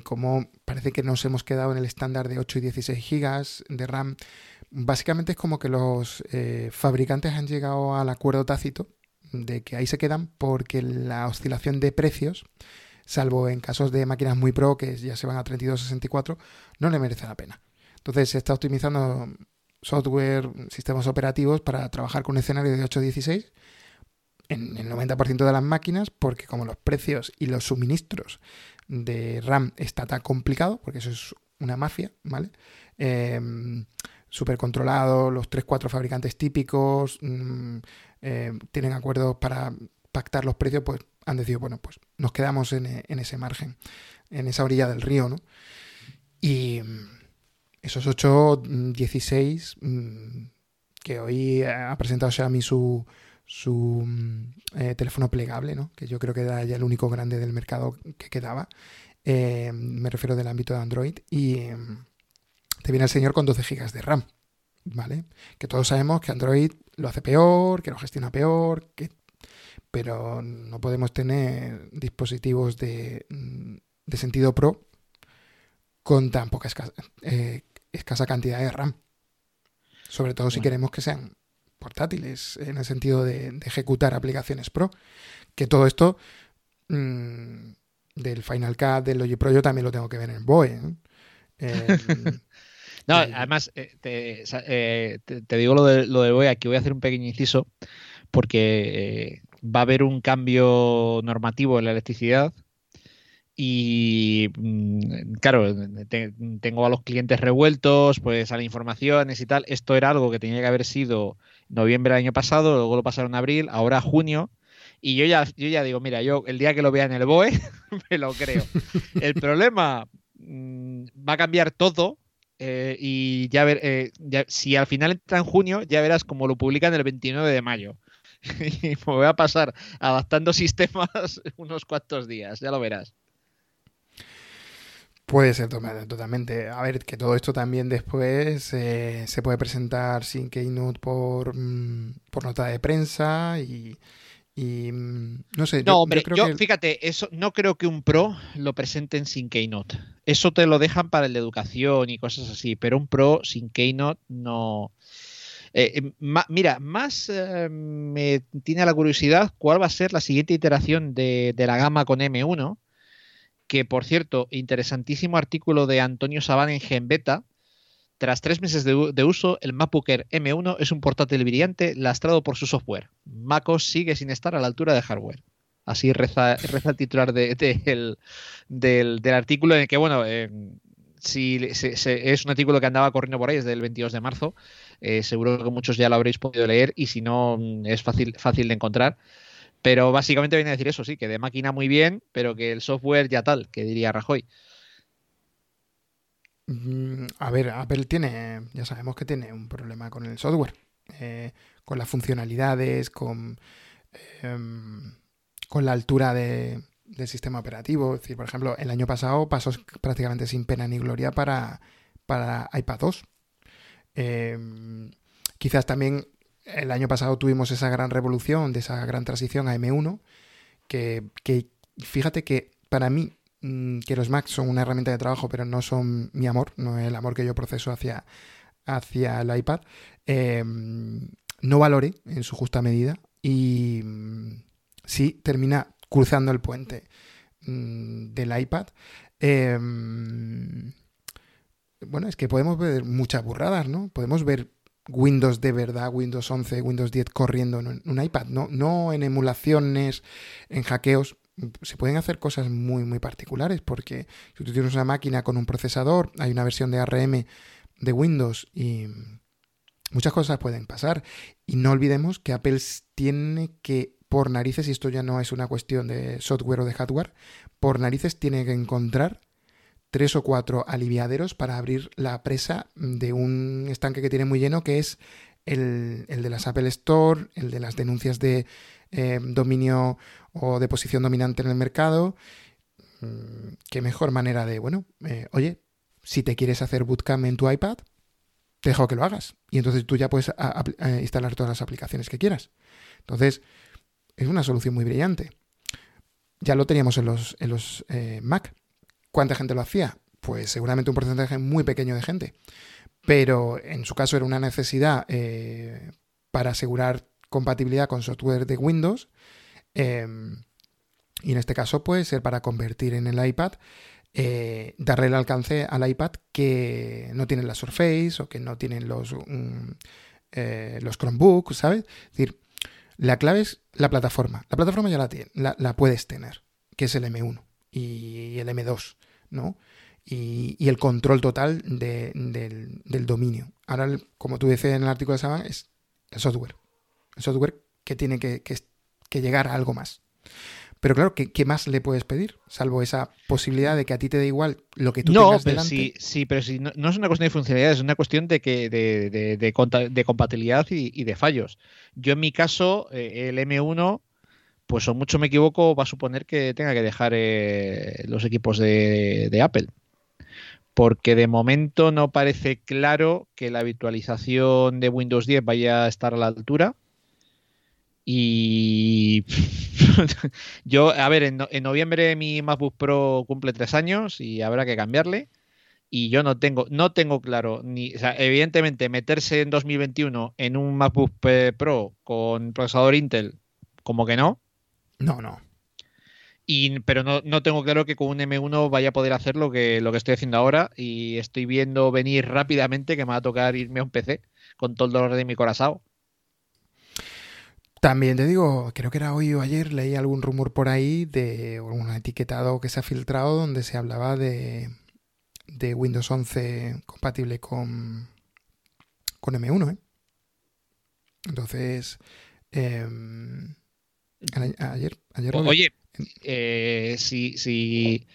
cómo parece que nos hemos quedado en el estándar de 8 y 16 GB de RAM. Básicamente es como que los eh, fabricantes han llegado al acuerdo tácito de que ahí se quedan porque la oscilación de precios salvo en casos de máquinas muy pro que ya se van a 32-64, no le merece la pena. Entonces se está optimizando software, sistemas operativos para trabajar con escenario de 8-16 en el 90% de las máquinas, porque como los precios y los suministros de RAM está tan complicado, porque eso es una mafia, ¿vale? Eh, súper controlado, los 3-4 fabricantes típicos mm, eh, tienen acuerdos para pactar los precios, pues han decidido, bueno, pues nos quedamos en, ese margen, en esa orilla del río, ¿no? Y mm, esos 8, 16 mm, mm, que hoy ha presentado Xiaomi su, su eh, teléfono plegable, ¿no? que yo creo que era ya el único grande del mercado que quedaba. Eh, me refiero del ámbito de Android. Y te viene el señor con 12 GB de RAM. ¿Vale? Que todos sabemos que Android lo hace peor, que lo gestiona peor, que pero no podemos tener dispositivos de, mm, sentido pro con tan poca eh, escasa, cantidad de RAM. Sobre todo si queremos que sean portátiles, en el sentido de, ejecutar aplicaciones pro. Que todo esto mm, del Final Cut, del Logic Pro, yo también lo tengo que ver en BOE. Eh, (laughs) no, además, eh, te, digo lo de, lo de BOE, aquí voy a hacer un pequeño inciso, porque va a haber un cambio normativo en la electricidad y mm, claro, tengo a los clientes revueltos, pues a las informaciones y tal. Esto era algo que tenía que haber sido noviembre del año pasado, luego lo pasaron a abril, ahora junio. Y yo ya, yo ya digo, mira, yo el día que lo vea en el BOE, (laughs) me lo creo. El (laughs) problema mm, va a cambiar todo. Eh, y ya ver, eh, si al final entra en junio, ya verás como lo publican el 29 de mayo. (laughs) y me voy a pasar adaptando sistemas (laughs) unos cuantos días, ya lo verás. Puede ser totalmente. A ver, que todo esto también después eh, se puede presentar sin Keynote por, mm, por nota de prensa y, mm, no sé. No, hombre, yo, fíjate, eso no creo que un Pro lo presenten sin Keynote. Eso te lo dejan para el de educación y cosas así, pero un Pro sin Keynote no, eh, em, mira, más eh, me tiene la curiosidad cuál va a ser la siguiente iteración de, la gama con M1, que por cierto, interesantísimo artículo de Antonio Sabán en Genbeta. Tras tres meses de, uso, el MacBook M1 es un portátil brillante lastrado por su software. MacOS sigue sin estar a la altura de hardware. Así reza, el titular del, artículo en el que, bueno, eh, si es un artículo que andaba corriendo por ahí desde el 22 de marzo eh, seguro que muchos ya lo habréis podido leer y si no, mm, es fácil, fácil de encontrar. Pero básicamente viene a decir eso, sí, que de máquina muy bien, pero que el software ya tal, que diría Rajoy. Mm, a ver, Apple tiene, ya sabemos que tiene un problema con el software, eh, con las funcionalidades, con, em, con la altura de, del sistema operativo. Es decir, por ejemplo, el año pasado pasó prácticamente sin pena ni gloria para, para iPad 2. Em, quizás también el año pasado tuvimos esa gran revolución, de esa gran transición a M1, que, fíjate que para mí, mm, que los Macs son una herramienta de trabajo, pero no son mi amor, no es el amor que yo proceso hacia, hacia el iPad. Em, no valore en su justa medida y mm, sí termina cruzando el puente mm, del iPad. Em, bueno, es que podemos ver muchas burradas, ¿no? Podemos ver Windows de verdad, Windows 11, Windows 10 corriendo en un iPad, no, no en emulaciones, en hackeos. Se pueden hacer cosas muy, muy particulares porque si tú tienes una máquina con un procesador, hay una versión de ARM de Windows y muchas cosas pueden pasar. Y no olvidemos que Apple tiene que, por narices, y esto ya no es una cuestión de software o de hardware, por narices tiene que encontrar tres o cuatro aliviaderos para abrir la presa de un estanque que tiene muy lleno, que es el, de las Apple Store, el de las denuncias de eh, dominio o de posición dominante en el mercado. Mm, qué mejor manera de, bueno, eh, oye, si te quieres hacer bootcamp en tu iPad, te dejo que lo hagas. Y entonces tú ya puedes instalar todas las aplicaciones que quieras. Entonces, es una solución muy brillante. Ya lo teníamos en los, en los eh, Mac. ¿Cuánta gente lo hacía? Pues seguramente un porcentaje muy pequeño de gente. Pero en su caso era una necesidad eh, para asegurar compatibilidad con software de Windows. Em, y en este caso puede ser para convertir en el iPad, eh, darle el alcance al iPad que no tienen la Surface o que no tienen los, mm, eh, los Chromebooks, ¿sabes? Es decir, la clave es la plataforma. La plataforma ya la, tiene, la, puedes tener, que es el M1 y el M2. ¿No? Y, el control total del, dominio. Ahora, como tú dices en el artículo de Saban, es el software. El software que tiene que, llegar a algo más. Pero claro, ¿qué, más le puedes pedir? Salvo esa posibilidad de que a ti te dé igual lo que tú no, tengas pero Sí, sí, pero sí, no, es una cuestión de funcionalidad, es una cuestión de, que, de, compatibilidad y, de fallos. Yo en mi caso, eh, el M1 pues o mucho me equivoco, va a suponer que tenga que dejar eh, los equipos de, Apple. Porque de momento no parece claro que la virtualización de Windows 10 vaya a estar a la altura. Y (laughs) yo, a ver, en, noviembre mi MacBook Pro cumple tres años y habrá que cambiarle. Y yo no tengo, no tengo claro, ni, evidentemente meterse en 2021 en un MacBook Pro con procesador Intel, como que no. No, no. Y, pero no, no, tengo claro que con un M1 vaya a poder hacer lo que, lo que estoy haciendo ahora y estoy viendo venir rápidamente que me va a tocar irme a un PC con todo el dolor de mi corazón. También te digo, creo que era hoy o ayer, leí algún rumor por ahí de un etiquetado que se ha filtrado donde se hablaba de, de Windows 11 compatible con, con M1. ¿eh? Entonces, eh, Ayer, ayer Oye, eh, si, si,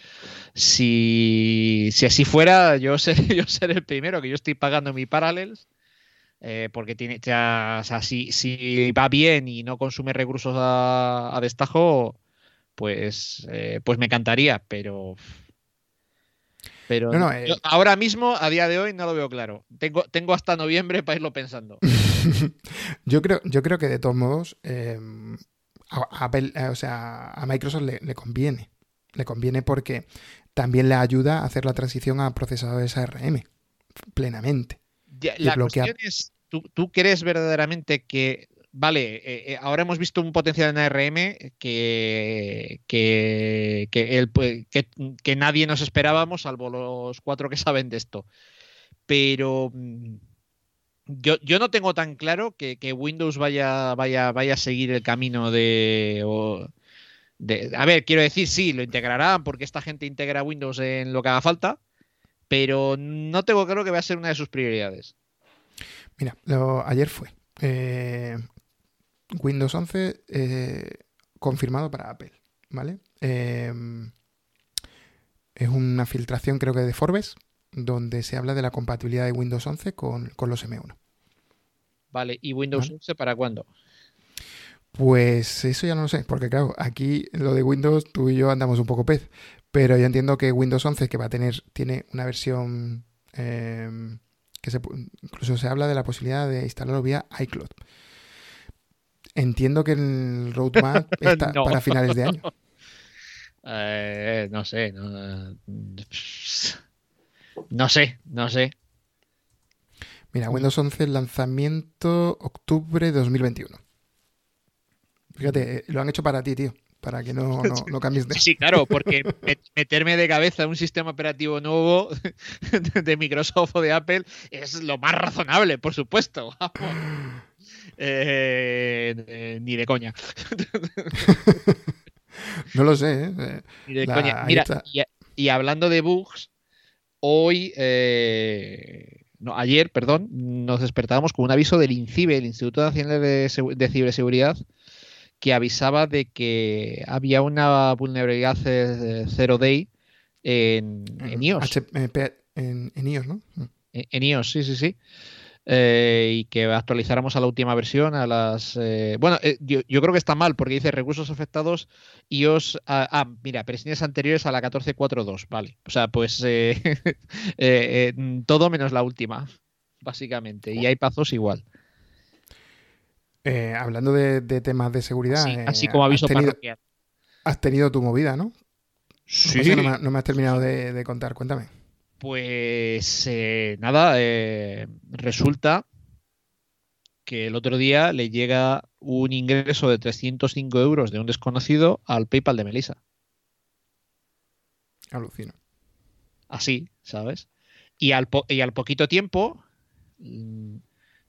si, si, así fuera, yo (laughs) seré, yo seré el primero, que yo estoy pagando mi Parallels. Eh, porque tiene, ya, o sea, si, si, va bien y no consume recursos a, destajo, pues, eh, pues me encantaría, pero pero ahora mismo, a día de hoy, no lo veo claro. Tengo, tengo hasta noviembre para irlo pensando. (laughs) yo, creo, yo creo que de todos modos, a, eh, o sea, a Microsoft le, conviene. Le conviene porque también le ayuda a hacer la transición a procesadores ARM plenamente. la cuestión es, ¿tú, crees verdaderamente que vale, eh, eh, ahora hemos visto un potencial en ARM que, que, que, que, nadie nos esperábamos, salvo los cuatro que saben de esto. Pero mm, yo, no tengo tan claro que, Windows vaya, vaya, vaya a seguir el camino de, A ver, quiero decir, sí, lo integrarán porque esta gente integra Windows en lo que haga falta, pero no tengo claro que va a ser una de sus prioridades. Mira, ayer fue. Eh, Windows 11 eh, confirmado para Apple, ¿vale? Eh, es una filtración creo que de Forbes, donde se habla de la compatibilidad de Windows 11 con, los M1. Vale, ¿y Windows 11 para cuándo? Pues eso ya no lo sé, porque claro, aquí lo de Windows tú y yo andamos un poco pez, pero yo entiendo que Windows 11 que va a tener, tiene una versión em, que se, incluso se habla de la posibilidad de instalarlo vía iCloud. Entiendo que el roadmap (laughs) está para finales de año. (laughs) Eh, no sé, no, no sé, no sé. Mira, Windows 11 lanzamiento octubre de 2021. Fíjate, eh, lo han hecho para ti, tío. Para que no, no, no cambies de. (laughs) Sí, claro, porque meterme de cabeza en un sistema operativo nuevo (laughs) de Microsoft o de Apple es lo más razonable, por supuesto. Eh, eh, ni de coña. (laughs) no lo sé. ¿eh? Ni de coña. Mira, y, y, hablando de bugs, hoy, no, ayer, perdón, nos despertábamos con un aviso del INCIBE, el Instituto Nacional de, de Ciberseguridad, que avisaba de que había una vulnerabilidad zero day en, en iOS. en, en, iOS, ¿no? En, iOS, sí, sí, sí. Eh, y que actualizáramos a la última versión, a las... Eh, bueno, eh, yo, yo, creo que está mal porque dice recursos afectados iOS... Ah, ah mira, presiones anteriores a la 14.4.2, vale. O sea, pues (laughs) todo menos la última, básicamente. Y hay pasos igual. Hablando de, temas de seguridad. así como aviso has tenido, parroquial. Has tenido tu movida, ¿no? Sí. No me, has terminado de, contar, cuéntame. Pues eh, nada, resulta que el otro día le llega un ingreso de 305 euros de un desconocido al PayPal de Melissa. Alucino. Así, ¿sabes? Y al, y al poquito tiempo mm,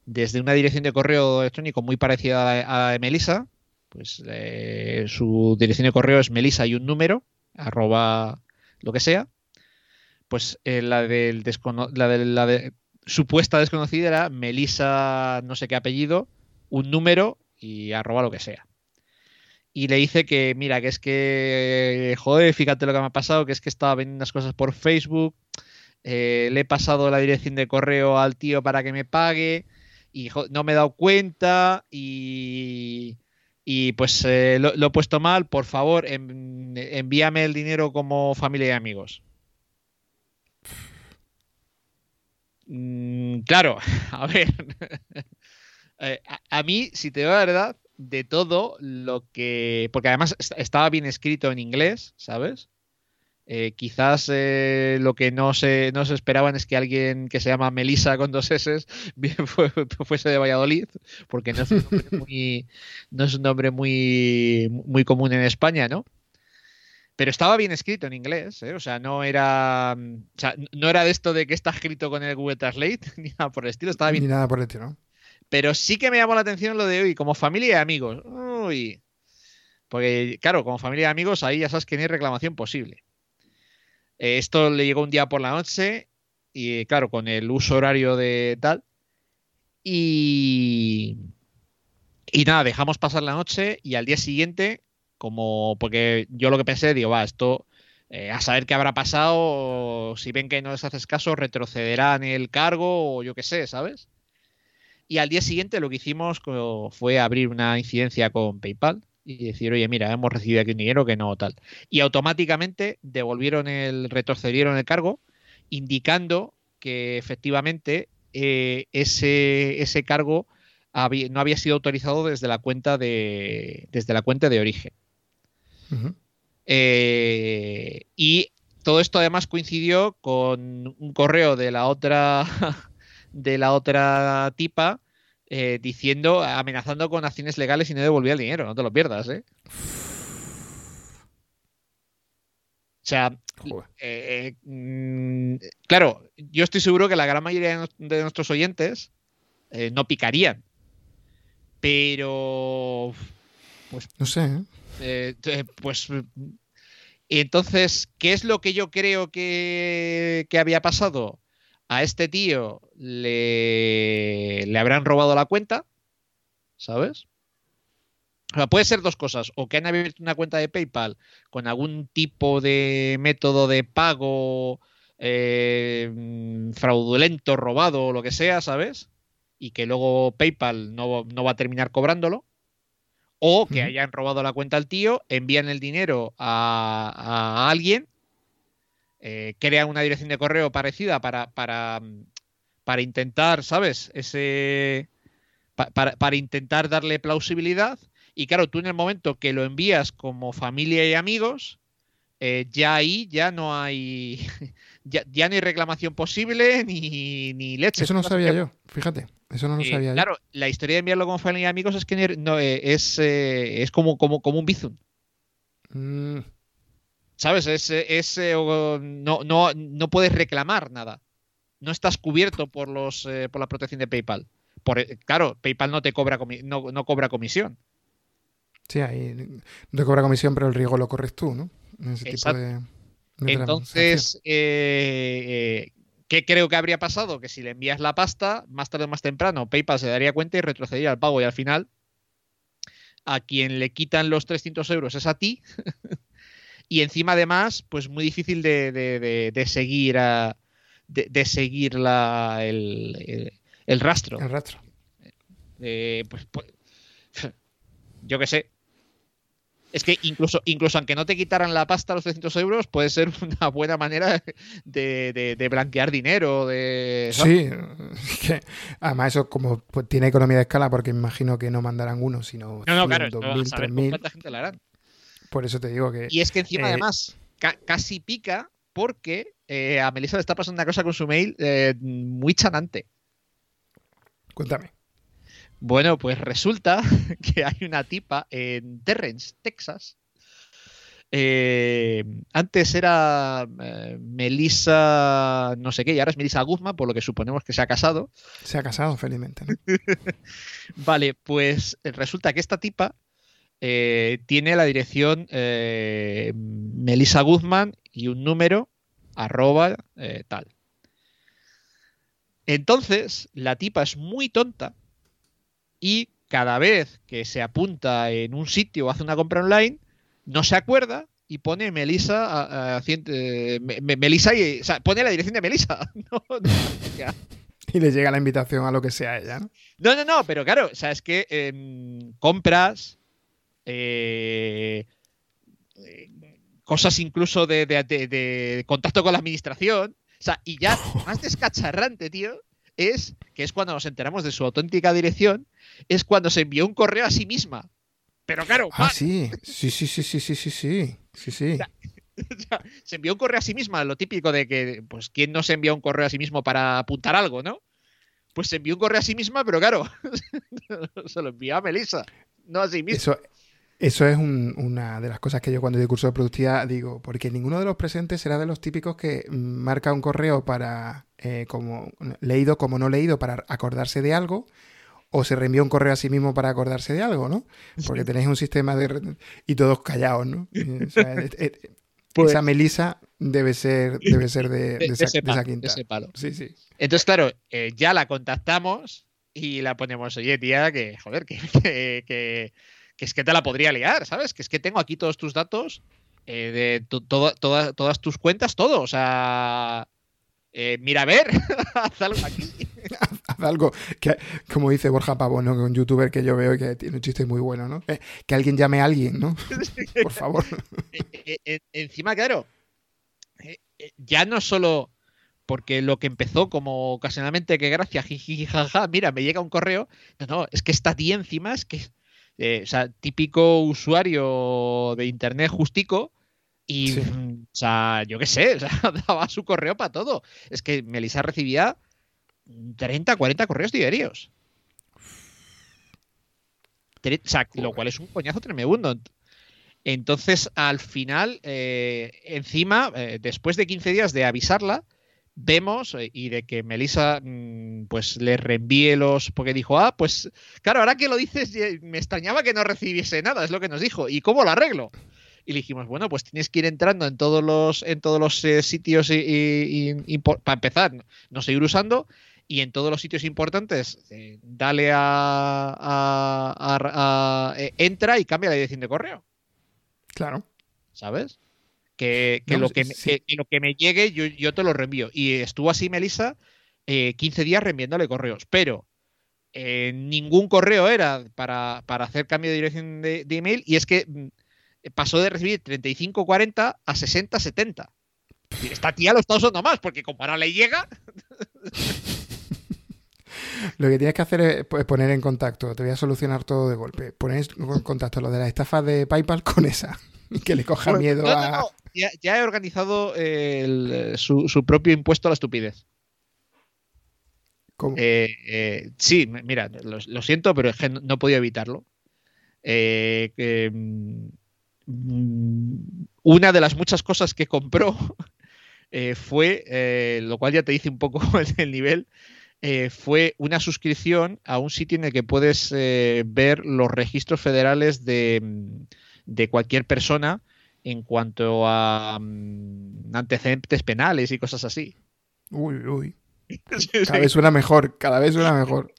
desde una dirección de correo electrónico muy parecida a la de Melissa, pues eh, su dirección de correo es melissa y un número, arroba lo que sea, pues eh, la, del de, la de supuesta desconocida era melissa no sé qué apellido, un número y arroba lo que sea. Y le dice que, mira, que es que, joder, fíjate lo que me ha pasado, que es que estaba vendiendo unas cosas por Facebook, eh, le he pasado la dirección de correo al tío para que me pague, y no me he dado cuenta y, y pues eh, lo, he puesto mal, por favor, envíame el dinero como familia y amigos. Mm, claro, (laughs) a ver, (laughs) eh, a, mí, si te digo la verdad, de todo lo que... Porque además estaba bien escrito en inglés, ¿sabes? Eh, quizás eh, lo que no se, no se esperaban es que alguien que se llama Melisa con dos S (laughs) fuese de Valladolid, porque no es un nombre muy, no es un nombre muy, muy común en España, ¿no? Pero estaba bien escrito en inglés, ¿eh? o sea, no era, o sea, no era de esto de que está escrito con el Google Translate, (laughs) ni nada por el estilo, estaba bien. Ni nada por el estilo, ¿no? Pero sí que me llamó la atención lo de hoy, como familia y amigos. Uy. Porque, claro, como familia y amigos, ahí ya sabes que no hay reclamación posible. Eh, esto le llegó un día por la noche y claro, con el uso horario de tal. Y, y nada, dejamos pasar la noche y al día siguiente, como porque yo lo que pensé, digo, va, esto eh, a saber qué habrá pasado, si ven que no les haces caso, retrocederán el cargo o yo qué sé, ¿sabes? Y al día siguiente lo que hicimos fue abrir una incidencia con PayPal y decir, oye, mira, hemos recibido aquí un dinero que no tal. Y automáticamente devolvieron el, retrocedieron el cargo, indicando que efectivamente eh, ese, ese cargo no había sido autorizado desde la cuenta de, desde la cuenta de origen. Eh, y todo esto además coincidió con un correo de la otra (laughs) de la otra tipa eh, diciendo, amenazando con acciones legales y no devolvía el dinero, no te lo pierdas, ¿eh? O sea, eh, mm, claro, yo estoy seguro que la gran mayoría de nuestros oyentes no picarían. Pero. Pues. No sé. Pues. Entonces, ¿qué es lo que yo creo que, había pasado? a este tío le, le habrán robado la cuenta, ¿sabes? Puede ser dos cosas, o que han abierto una cuenta de PayPal con algún tipo de método de pago eh, fraudulento, robado o lo que sea, ¿sabes? Y que luego PayPal no, va a terminar cobrándolo. O que hayan robado la cuenta al tío, envían el dinero a alguien eh, crean una dirección de correo parecida para, para, para intentar, ¿sabes? Ese. para, intentar darle plausibilidad. Y claro, tú en el momento que lo envías como familia y amigos, eh, ya ahí ya no hay (laughs) ya, ya no hay reclamación posible ni, ni leche. Eso no sabía yo, fíjate. Eso no lo Eh, sabía claro, la historia de enviarlo con familia y amigos es que no, eh, es, eh, es como, como, como un Bizum. Mm, ¿Sabes? Es, es, no, no, no puedes reclamar nada. No estás cubierto por los por la protección de PayPal. Por, claro, PayPal no te cobra no, no cobra comisión. sí, ahí no te cobra comisión, pero el riesgo lo corres tú, ¿no? En ese tipo de. Entonces, eh, eh, ¿qué creo que habría pasado? Que si le envías la pasta, más tarde o más temprano, PayPal se daría cuenta y retrocedería el pago. Y al final, a quien le quitan los 300 euros es a ti. (laughs) y encima, además, pues muy difícil de, de- de- de seguir a- de, de seguir la, el, el- el rastro. El rastro. Eh, pues, pues, yo qué sé. Es que incluso, incluso aunque no te quitaran la pasta los 300 euros, puede ser (laughs) una buena manera de, de- de blanquear dinero. De, Sí, que además eso como pues, tiene economía de escala, porque imagino que no mandarán uno, sino No, no, 100, claro, esto 2000, a saber con 3000. cuánta gente lo harán. Por eso te digo que Y es que encima, Eh, además, ca- casi pica porque eh, a Melissa le está pasando una cosa con su mail eh, muy chanante. cuéntame. Bueno, pues resulta (laughs) que hay una tipa en Terrence, Texas. Eh, antes era eh, Melissa no sé qué, y ahora es Melissa Guzmán, por lo que suponemos que se ha casado. Se ha casado felizmente, ¿no? (laughs) Vale, pues resulta que esta tipa eh, tiene la dirección eh, Melissa Guzmán y un número arroba tal. Entonces, la tipa es muy tonta y cada vez que se apunta en un sitio o hace una compra online, no se acuerda y pone Melissa, a- eh, Me- Me- Melissa y, o sea, pone la dirección de Melissa. (laughs) No. Y le llega la invitación a lo que sea ella, ¿no? No, no, no, pero claro, o sea, es que em, compras, eh, eh, cosas incluso de, de- de- de contacto con la administración, o sea, y ya (laughs) más descacharrante, tío, es que es cuando nos enteramos de su auténtica dirección, es cuando se envió un correo a sí misma. Pero claro, Ah, sí. Sí, sí, sí, sí, sí, sí, sí. Sí, sí. (laughs) se envió un correo a sí misma, lo típico de que, pues, ¿quién no se envía un correo a sí mismo para apuntar algo, no? Pues se envió un correo a sí misma, pero claro, (laughs) se lo envió a Melissa, no a sí misma. Eso, eso es un- una de las cosas que yo cuando doy curso de productividad digo, porque ninguno de los presentes será de los típicos que marca un correo para eh, como leído como no leído para acordarse de algo o se reenvía un correo a sí mismo para acordarse de algo, ¿no? Porque tenéis un sistema de... y todos callados, ¿no? O sea, (laughs) Pues- esa Melisa debe ser, debe ser de, de de, de esa, ese de esa palo, de quinta. ese palo. Sí, sí. Entonces, claro, eh, ya la contactamos y la ponemos, oye, tía, que, joder, que, (laughs) que- que- que es que te la podría liar, ¿sabes? Que es que tengo aquí todos tus datos, eh, de to- todas tus cuentas, todo. O sea, eh, mira a ver, (laughs) haz algo aquí. (laughs) Haz algo que, como dice Borja Pavón, ¿no? Un youtuber que yo veo y que tiene un chiste muy bueno, ¿no? Eh, que alguien llame a alguien, ¿no? (laughs) Por favor. Eh, eh, encima, claro, ya no solo porque lo que empezó como ocasionalmente que gracias, jiji, jaja, mira, me llega un correo. No, no, es que esta tía encima es que, o sea, típico usuario de internet justico. Y, Sí. o sea, yo qué sé, (laughs) o sea, daba su correo para todo. Es que Melissa recibía 30, 40 correos diarios. Tre- O sea, lo cual es un coñazo tremendo. Entonces, al final, eh, encima, eh, después de 15 días de avisarla, vemos eh, y de que Melissa mm, pues le reenvíe los porque dijo ah pues claro ahora que lo dices me extrañaba que no recibiese nada es lo que nos dijo y cómo lo arreglo y le dijimos bueno pues tienes que ir entrando en todos los en todos los eh, sitios y, y- y- y por- para empezar no- seguir usando y en todos los sitios importantes eh, dale a, a- a- a- eh, entra y cambia la dirección de correo Claro. ¿sabes? Que, que No, lo, que, me, sí. que- que lo que me llegue yo, yo te lo reenvío. Y estuvo así Melissa eh, 15 días reenviándole correos, pero ningún correo era para, para hacer cambio de dirección de, de email y es que mm, pasó de recibir 35-40 a 60-70. Esta tía lo está usando más porque como ahora le llega, (laughs) Lo que tienes que hacer es pues, poner en contacto. Te voy a solucionar todo de golpe. Poner en contacto lo de la estafa de PayPal con esa. (laughs) Que le coja miedo no, no, a. ya, he organizado su, propio impuesto a la estupidez. ¿Cómo? sí, mira, lo, siento, pero es que no, podía evitarlo. Mm, una de las muchas cosas que compró (laughs) fue, lo cual ya te dice un poco (laughs) el nivel, eh, fue una suscripción a un sitio en el que puedes eh, ver los registros federales de, mm, cualquier persona en cuanto a mm, antecedentes penales y cosas así. Uy, uy. (laughs) Cada vez suena mejor, cada vez suena mejor.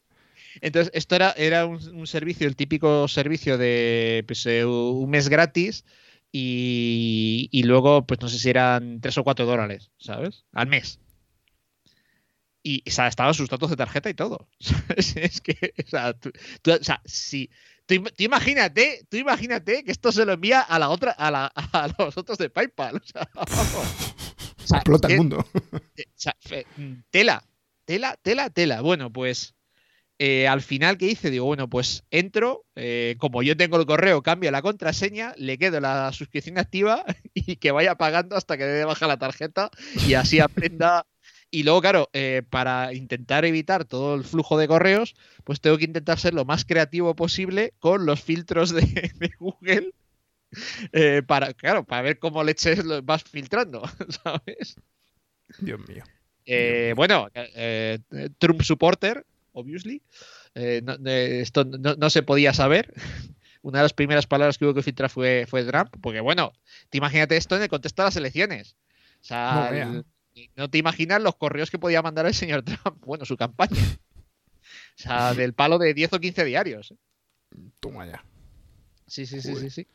Entonces, esto era, era un, servicio, el típico servicio de pues, eh, un mes gratis y, y, luego, pues no sé si eran tres o cuatro dólares, ¿sabes? Al mes y o sea, estaban sus datos de tarjeta y todo. (laughs) es que, o sea, tú, o sea si, tú, imagínate, tú imagínate que esto se lo envía a la otra, a, la, (laughs) a los otros de PayPal. O sea, Explota el mundo. Mm, tela, tela, tela, tela. Bueno, pues eh, al final, ¿qué hice? Digo, bueno, pues entro, eh, como yo tengo el correo, cambio la contraseña, le quedo la suscripción activa (laughs) y que vaya pagando hasta que dé baja la tarjeta y así aprenda y luego, claro, eh, para intentar evitar todo el flujo de correos, pues tengo que intentar ser lo más creativo posible con los filtros de, (laughs) Google. Para, claro, para ver cómo leches lo vas filtrando, (laughs) ¿sabes? Dios mío. Bueno, Trump supporter, obviously. esto no, se podía saber. (laughs) Una de las primeras palabras que hubo que filtrar fue, fue Trump, porque bueno, te imagínate esto en el contexto de las elecciones. O sea, no te imaginas los correos que podía mandar el señor (laughs) Trump, bueno, su campaña. O sea, (laughs) del palo de 10 o 15 diarios. ¿eh? Toma ya. Sí, sí, sí, sí, sí.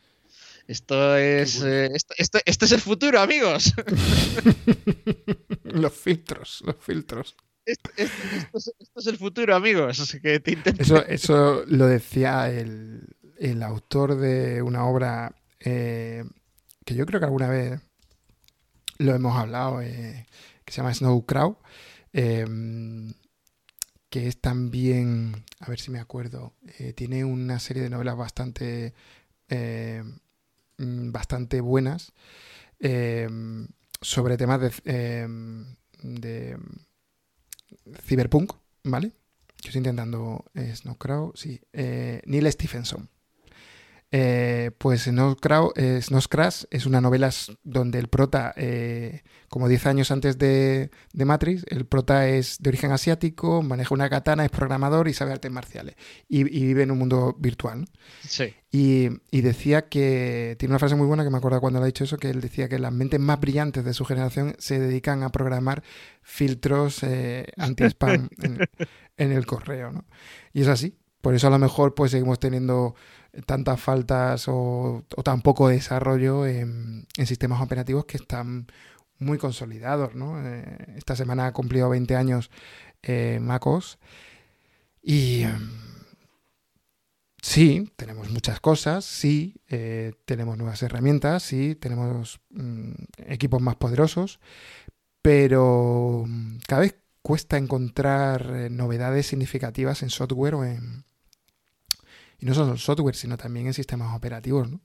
Esto es, eh, esto, es el futuro, amigos. los filtros, los filtros. Esto, es, el futuro, amigos. Que eso, eso lo decía el, autor de una obra eh, que yo creo que alguna vez lo hemos hablado, eh, que se llama Snow Crow, em, que es también, a ver si me acuerdo, eh, tiene una serie de novelas bastante, em, bastante buenas em, sobre temas de, de ciberpunk, ¿vale? Yo estoy intentando eh, Snow Crow, sí, Neil Stephenson. Eh, pues eh, es una novela donde el prota, eh, como 10 años antes de, Matrix, el prota es de origen asiático, maneja una katana, es programador y sabe artes marciales. Y, vive en un mundo virtual. Sí. Y, decía que, tiene una frase muy buena que me acuerdo cuando le ha dicho eso, que él decía que las mentes más brillantes de su generación se dedican a programar filtros (laughs) anti-spam en, en, el correo. ¿no? Y es así. Por eso a lo mejor pues seguimos teniendo tantas faltas o, tan poco desarrollo en, sistemas operativos que están muy consolidados. ¿no? Eh, esta semana ha cumplido 20 años eh, MacOS y em, sí, tenemos muchas cosas, sí, eh, tenemos nuevas herramientas, sí, tenemos mm, equipos más poderosos, pero mm, cada vez cuesta encontrar novedades significativas en software o en, y no solo en software, sino también en sistemas operativos. ¿no?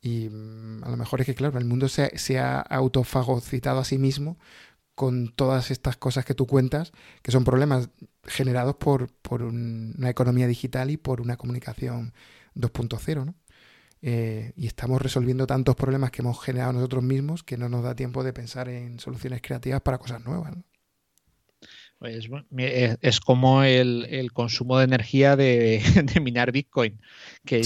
Y mm, a lo mejor es que, claro, el mundo se, se ha autofagocitado a sí mismo con todas estas cosas que tú cuentas, que son problemas generados por, por una economía digital y por una comunicación 2.0, ¿no? Eh, y estamos resolviendo tantos problemas que hemos generado nosotros mismos que no nos da tiempo de pensar en soluciones creativas para cosas nuevas. ¿no? Pues, es, como el, consumo de energía de, (laughs) minar Bitcoin, que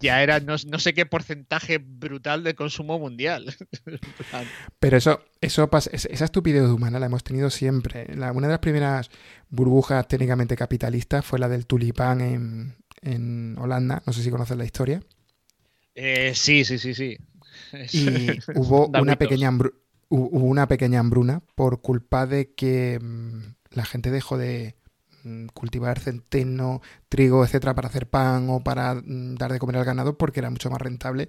ya, era no, sé qué porcentaje brutal de consumo mundial. (laughs) Pero eso, eso pasa, esa estupidez humana la hemos tenido siempre. una de las primeras burbujas técnicamente capitalistas fue la del tulipán en, Holanda. No sé si conoces la historia. Eh, sí, sí, sí, sí. Y (laughs) hubo una pequeña hubo una pequeña hambruna por culpa de que mm, la gente dejó de mm, cultivar centeno, trigo, etcétera, para hacer pan o para mm, dar de comer al ganado porque era mucho más rentable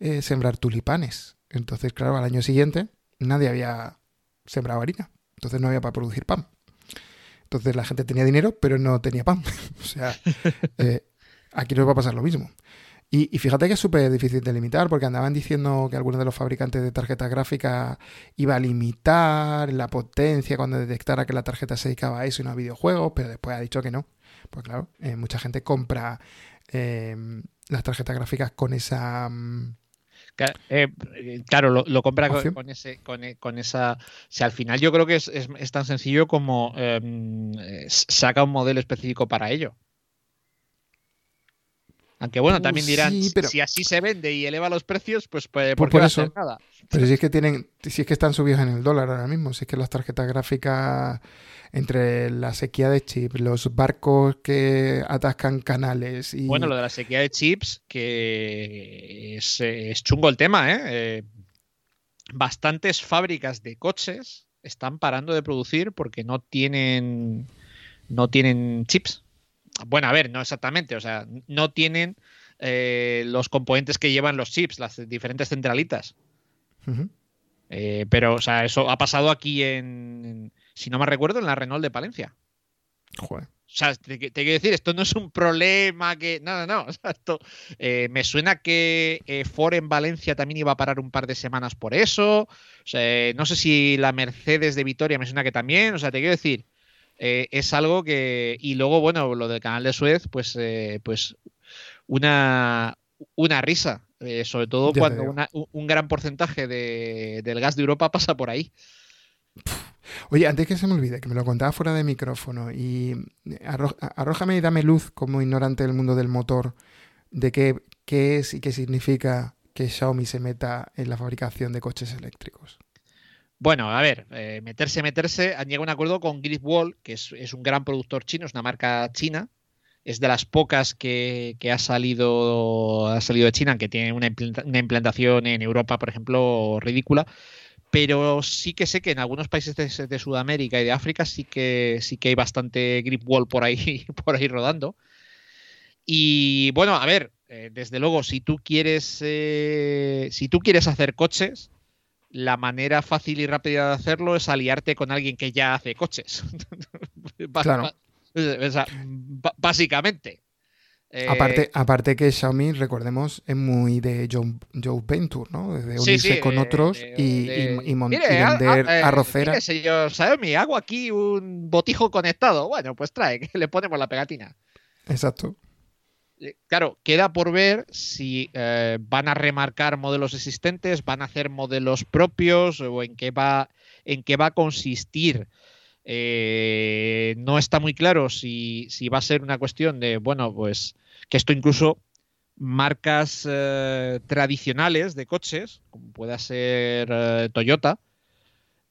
eh, sembrar tulipanes. Entonces, claro, al año siguiente nadie había sembrado harina, entonces no había para producir pan. Entonces la gente tenía dinero, pero no tenía pan. (laughs) o sea, (laughs) eh, aquí nos va a pasar lo mismo. Y, fíjate que es súper difícil de limitar, porque andaban diciendo que algunos de los fabricantes de tarjetas gráficas iba a limitar la potencia cuando detectara que la tarjeta se dedicaba a eso y no a videojuegos, pero después ha dicho que no. Pues claro, eh, mucha gente compra eh, las tarjetas gráficas con esa... Mm, eh, claro, lo, compra con, ese, con, esa. Si al final yo creo que es, tan sencillo como em, saca un modelo específico para ello. Aunque bueno, también dirán, si así se vende y eleva los precios, pues, pues ¿por, qué eso, nada? Pero si es que tienen, si es que están subidos en el dólar ahora mismo, si es que las tarjetas gráficas entre la sequía de chips, los barcos que atascan canales y... Bueno, lo de la sequía de chips, que es, chungo el tema, ¿eh? ¿eh? Bastantes fábricas de coches están parando de producir porque no tienen, no tienen chips bueno, a ver, no exactamente, o sea, no tienen eh, los componentes que llevan los chips, las diferentes centralitas. Eh, pero, o sea, eso ha pasado aquí en, si no me recuerdo, en la Renault de Palencia. Joder. O sea, te, quiero decir, esto no es un problema que. No, no, no. (laughs) O sea, esto, eh, me suena que Ford en Valencia también iba a parar un par de semanas por eso. O sea, no sé si la Mercedes de Vitoria me suena que también. O sea, te quiero decir, eh, es algo que. Y luego, bueno, lo del canal de Suez, pues, eh, pues una, una risa. Eh, sobre todo cuando un gran porcentaje del gas de Europa pasa por ahí. Oye, antes que se me olvide, que me lo contaba fuera de micrófono, y arrójame y dame luz como ignorante del mundo del motor, de qué, qué es y qué significa que Xiaomi se meta en la fabricación de coches eléctricos. Bueno, a ver, eh, meterse, meterse, han llegado a un acuerdo con Gripwall, que es, un gran productor chino, es una marca china, es de las pocas que, ha, salido, ha salido de China, que tiene una, implantación en Europa, por ejemplo, ridícula. Pero sí que sé que en algunos países de, Sudamérica y de África sí que sí que hay bastante Gripwall por ahí, (laughs) por ahí rodando. Y bueno, a ver, eh, desde luego, si tú quieres, eh, si tú quieres hacer coches, la manera fácil y rápida de hacerlo es aliarte con alguien que ya hace coches. (laughs) claro. básicamente. Eh, aparte, aparte que Xiaomi, recordemos, es muy de Joe, Venture, ¿no? De unirse con otros y, vender arrocera. señor Xiaomi, hago aquí un botijo conectado. Bueno, pues trae, que le ponemos la pegatina. Exacto. Eh, claro, queda por ver si eh, van a remarcar modelos existentes, van a hacer modelos propios o en qué va, en qué va a consistir. Eh, no está muy claro si, va a ser una cuestión de, bueno, pues que esto incluso marcas tradicionales de coches, como pueda ser Toyota,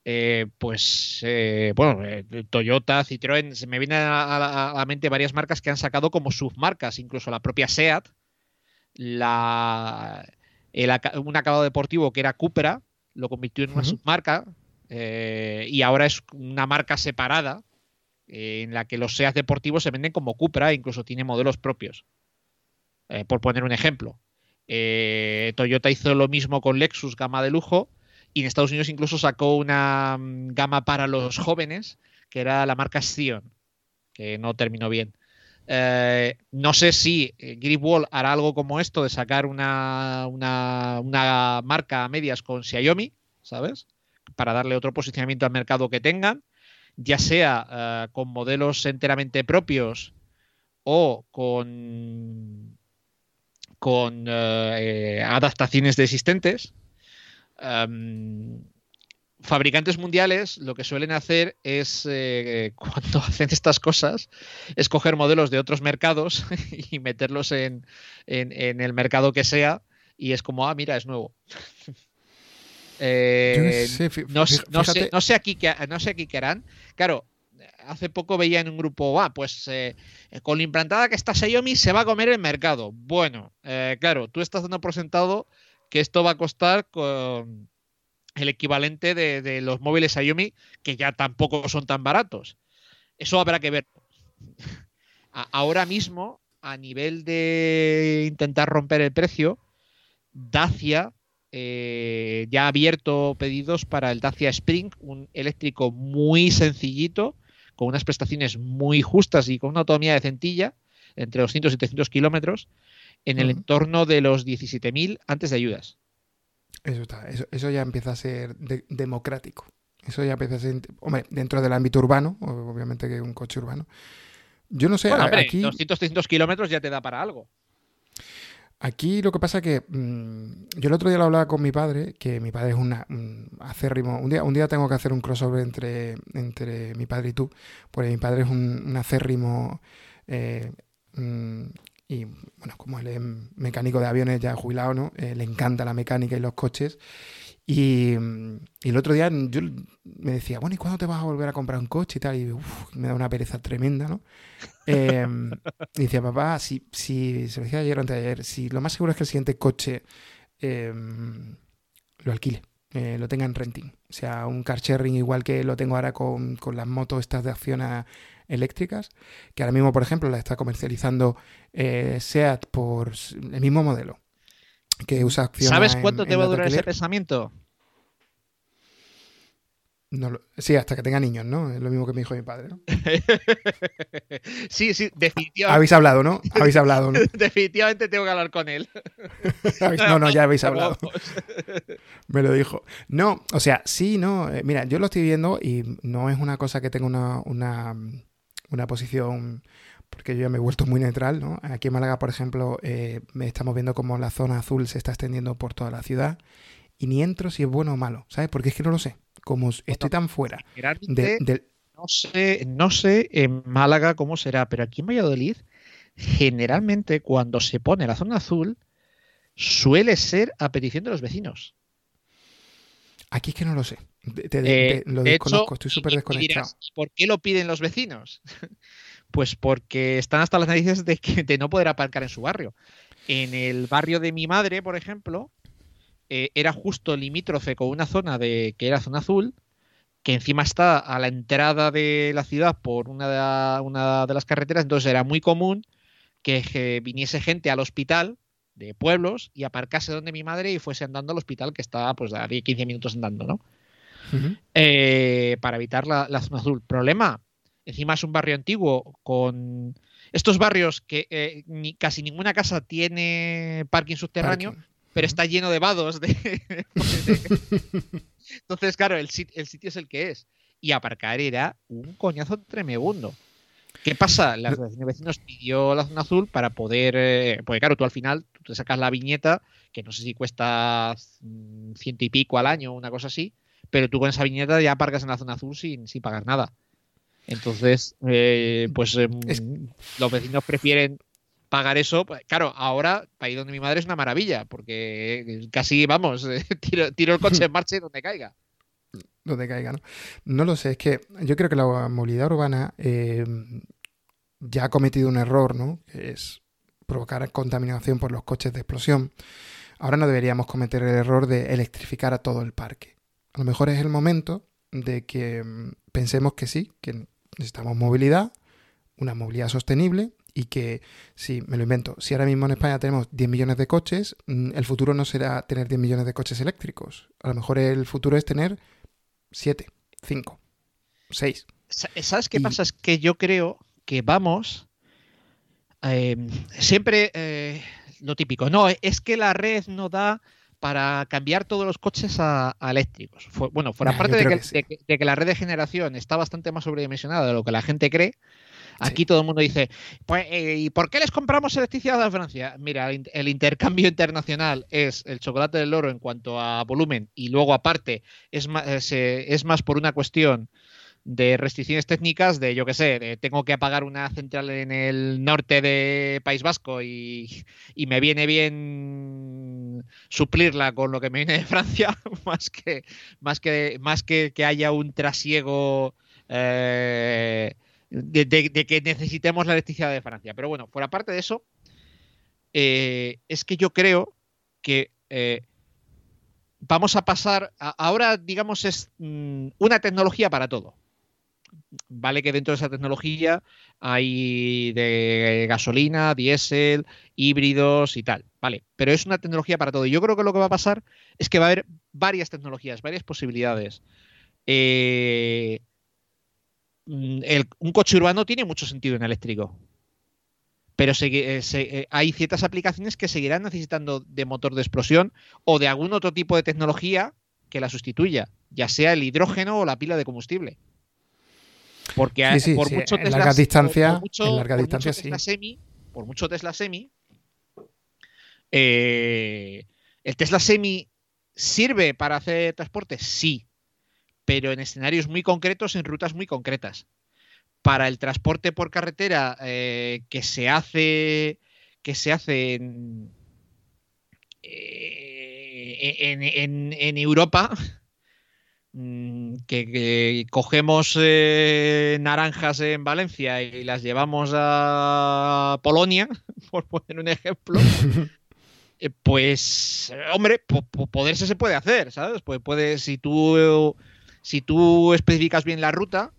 eh, pues eh, bueno, eh, Toyota, Citroën, se me vienen a, la mente varias marcas que han sacado como submarcas, incluso la propia SEAT, la, un acabado deportivo que era Cupra, lo convirtió en una submarca y ahora es una marca separada en la que los SEAT deportivos se venden como Cupra e incluso tiene modelos propios. por poner un ejemplo. Toyota hizo lo mismo con Lexus, gama de lujo, y en Estados Unidos incluso sacó una mm, gama para los jóvenes, que era la marca Sion, que no terminó bien. Eh, no sé si eh, Gripwall hará algo como esto de sacar una, una, marca a medias con Xiaomi, ¿sabes? Para darle otro posicionamiento al mercado que tengan, ya sea eh, con modelos enteramente propios o con adaptaciones de existentes, fabricantes mundiales lo que suelen hacer es, eh, (laughs) cuando hacen estas cosas, es coger modelos de otros mercados (laughs) y meterlos en, el mercado que sea y es como, ah, mira, es nuevo. (laughs) no, sé, aquí qué, no sé aquí qué harán. Claro, hace poco veía en un grupo, ah, pues eh, con la implantada que está Xiaomi se va a comer el mercado. Bueno, eh, claro, tú estás dando por sentado que esto va a costar con el equivalente de, los móviles Xiaomi, que ya tampoco son tan baratos. Eso habrá que ver. Ahora mismo, a nivel de intentar romper el precio, Dacia eh, ya ha abierto pedidos para el Dacia Spring, un eléctrico muy sencillito, con unas prestaciones muy justas y con una autonomía de centilla, entre 200 y 700 kilómetros, en el entorno de los 17.000 antes de ayudas. Eso está, eso, eso ya empieza a ser de- democrático. Eso ya empieza a ser, hombre, dentro del ámbito urbano, obviamente que es un coche urbano. Yo no sé, Bueno, a- hombre, aquí, 200, 300 kilómetros ya te da para algo. aquí lo que pasa que mm, yo el otro día lo hablaba con mi padre, que mi padre es una, un acérrimo. Un día, un día tengo que hacer un crossover entre, entre mi padre y tú, porque mi padre es un, un acérrimo eh, mm, y bueno, como él es mecánico de aviones ya jubilado, ¿no? Eh, le encanta la mecánica y los coches. Y, y el otro día yo me decía, bueno, ¿y cuándo te vas a volver a comprar un coche y tal? Y uf, me da una pereza tremenda, ¿no? Eh, y decía, papá, si, si, se lo decía ayer o antes de ayer, si lo más seguro es que el siguiente coche eh, lo alquile, eh, lo tenga en renting. O sea, un car sharing igual que lo tengo ahora con, con las motos estas de acción a- eléctricas, que ahora mismo, por ejemplo, la está comercializando eh, SEAT por el mismo modelo. Que usa acción ¿Sabes cuánto en te va a durar ese pensamiento? No lo- sí, hasta que tenga niños, ¿no? Es lo mismo que me dijo mi padre, ¿no? (laughs) sí, sí, definitivamente, Habéis hablado, ¿no? Habéis hablado, ¿no? (laughs) definitivamente tengo que hablar con él. (laughs) No, no, ya habéis hablado. Me lo dijo. No, o sea, sí, no. eh, mira, yo lo estoy viendo y no es una cosa que tenga una, una, una posición, porque yo ya me he vuelto muy neutral, ¿no? Aquí en Málaga, por ejemplo, eh, estamos viendo como la zona azul se está extendiendo por toda la ciudad y ni entro si es bueno o malo, ¿sabes? Porque es que no lo sé. Como estoy tan fuera de, no sé, no sé en Málaga cómo será, pero aquí en Valladolid, generalmente cuando se pone la zona azul, suele ser a petición de los vecinos. Aquí es que no lo sé. Te- Eh, lo de desconozco, hecho, estoy súper desconectado. dirás, ¿Por qué lo piden los vecinos? (laughs) Pues porque están hasta las narices de, que, de no poder aparcar en su barrio. En el barrio de mi madre, por ejemplo, eh, era justo limítrofe con una zona de que era zona azul, que encima está a la entrada de la ciudad por una de, una de las carreteras, entonces era muy común que, que viniese gente al hospital de pueblos y aparcase donde mi madre y fuese andando al hospital que está pues a 10, 15 minutos andando, ¿no? Eh, para evitar la, la zona azul. Problema, encima es un barrio antiguo con estos barrios que eh, ni- casi ninguna casa tiene parking subterráneo, Parking. pero está lleno de vados. de- (laughs) de- (laughs) Entonces, claro, el sitio es el que es. Y aparcar era un coñazo tremendo. ¿Qué pasa? La asociación de vecinos pidió la zona azul para poder. eh, porque, claro, tú al final tú te sacas la viñeta, que no sé si cuesta mm, ciento y pico al año, una cosa así, pero tú con esa viñeta ya aparcas en la zona azul sin, sin pagar nada. Entonces, eh, pues em, Es- los vecinos prefieren pagar eso. Pues, Claro, ahora, para ir donde mi madre es una maravilla, porque casi, vamos, (laughs) tiro, tiro el coche en (laughs) marcha y donde caiga. donde caiga, ¿no? No lo sé, es que yo creo que la movilidad urbana eh, ya ha cometido un error, ¿no? Que es provocar contaminación por los coches de explosión. Ahora no deberíamos cometer el error de electrificar a todo el parque. A lo mejor es el momento de que mm, pensemos que sí, que necesitamos movilidad, una movilidad sostenible y que, si me lo invento, si ahora mismo en España tenemos 10 millones de coches, mm, el futuro no será tener 10 millones de coches eléctricos. A lo mejor el futuro es tener 7, 5, 6. Sa- ¿Sabes qué Y- pasa? Es que yo creo que vamos. eh, siempre eh, lo típico. No, es que la red no da para cambiar todos los coches a, a eléctricos. Bueno, fuera Nah, parte yo de que, que sí. de que- de que la red de generación está bastante más sobredimensionada de lo que la gente cree. Aquí todo el mundo dice, pues, eh, ¿y por qué les compramos electricidad a Francia? Mira, el, in- el intercambio (laughs) internacional es el chocolate del oro en cuanto a volumen y luego aparte es más, es, eh, es más por una cuestión de restricciones técnicas de, yo qué sé, tengo que apagar una central en el norte de País Vasco y, y me viene bien suplirla con lo que me viene de Francia, (laughs) más que, más que, más que, que haya un trasiego eh, de, que necesitemos la electricidad de Francia. Pero bueno, fuera parte de eso, eh, es que yo creo que eh, vamos a pasar, ahora digamos es mm, una tecnología para todo. Vale que dentro de esa tecnología hay de gasolina, diésel, híbridos y tal. Vale, pero es una tecnología para todo. Yo creo que lo que va a pasar es que va a haber varias tecnologías, varias posibilidades. Eh, un coche urbano tiene mucho sentido en eléctrico. pero hay ciertas aplicaciones que seguirán necesitando de motor de explosión o de algún otro tipo de tecnología que la sustituya, ya sea el hidrógeno o la pila de combustible. Porque por mucho Tesla, en larga distancia, Tesla Semi, por mucho Tesla Semi, eh, el Tesla Semi sirve para hacer transporte, sí, pero en escenarios muy concretos, en rutas muy concretas. Para el transporte por carretera eh, que se hace que se hace en, eh, Europa, mm, que, cogemos eh, naranjas en Valencia y las llevamos a Polonia, (laughs) por poner un ejemplo, (laughs) pues, hombre, poderse se puede hacer, ¿sabes? Pues puede, si tú si tú especificas bien la ruta,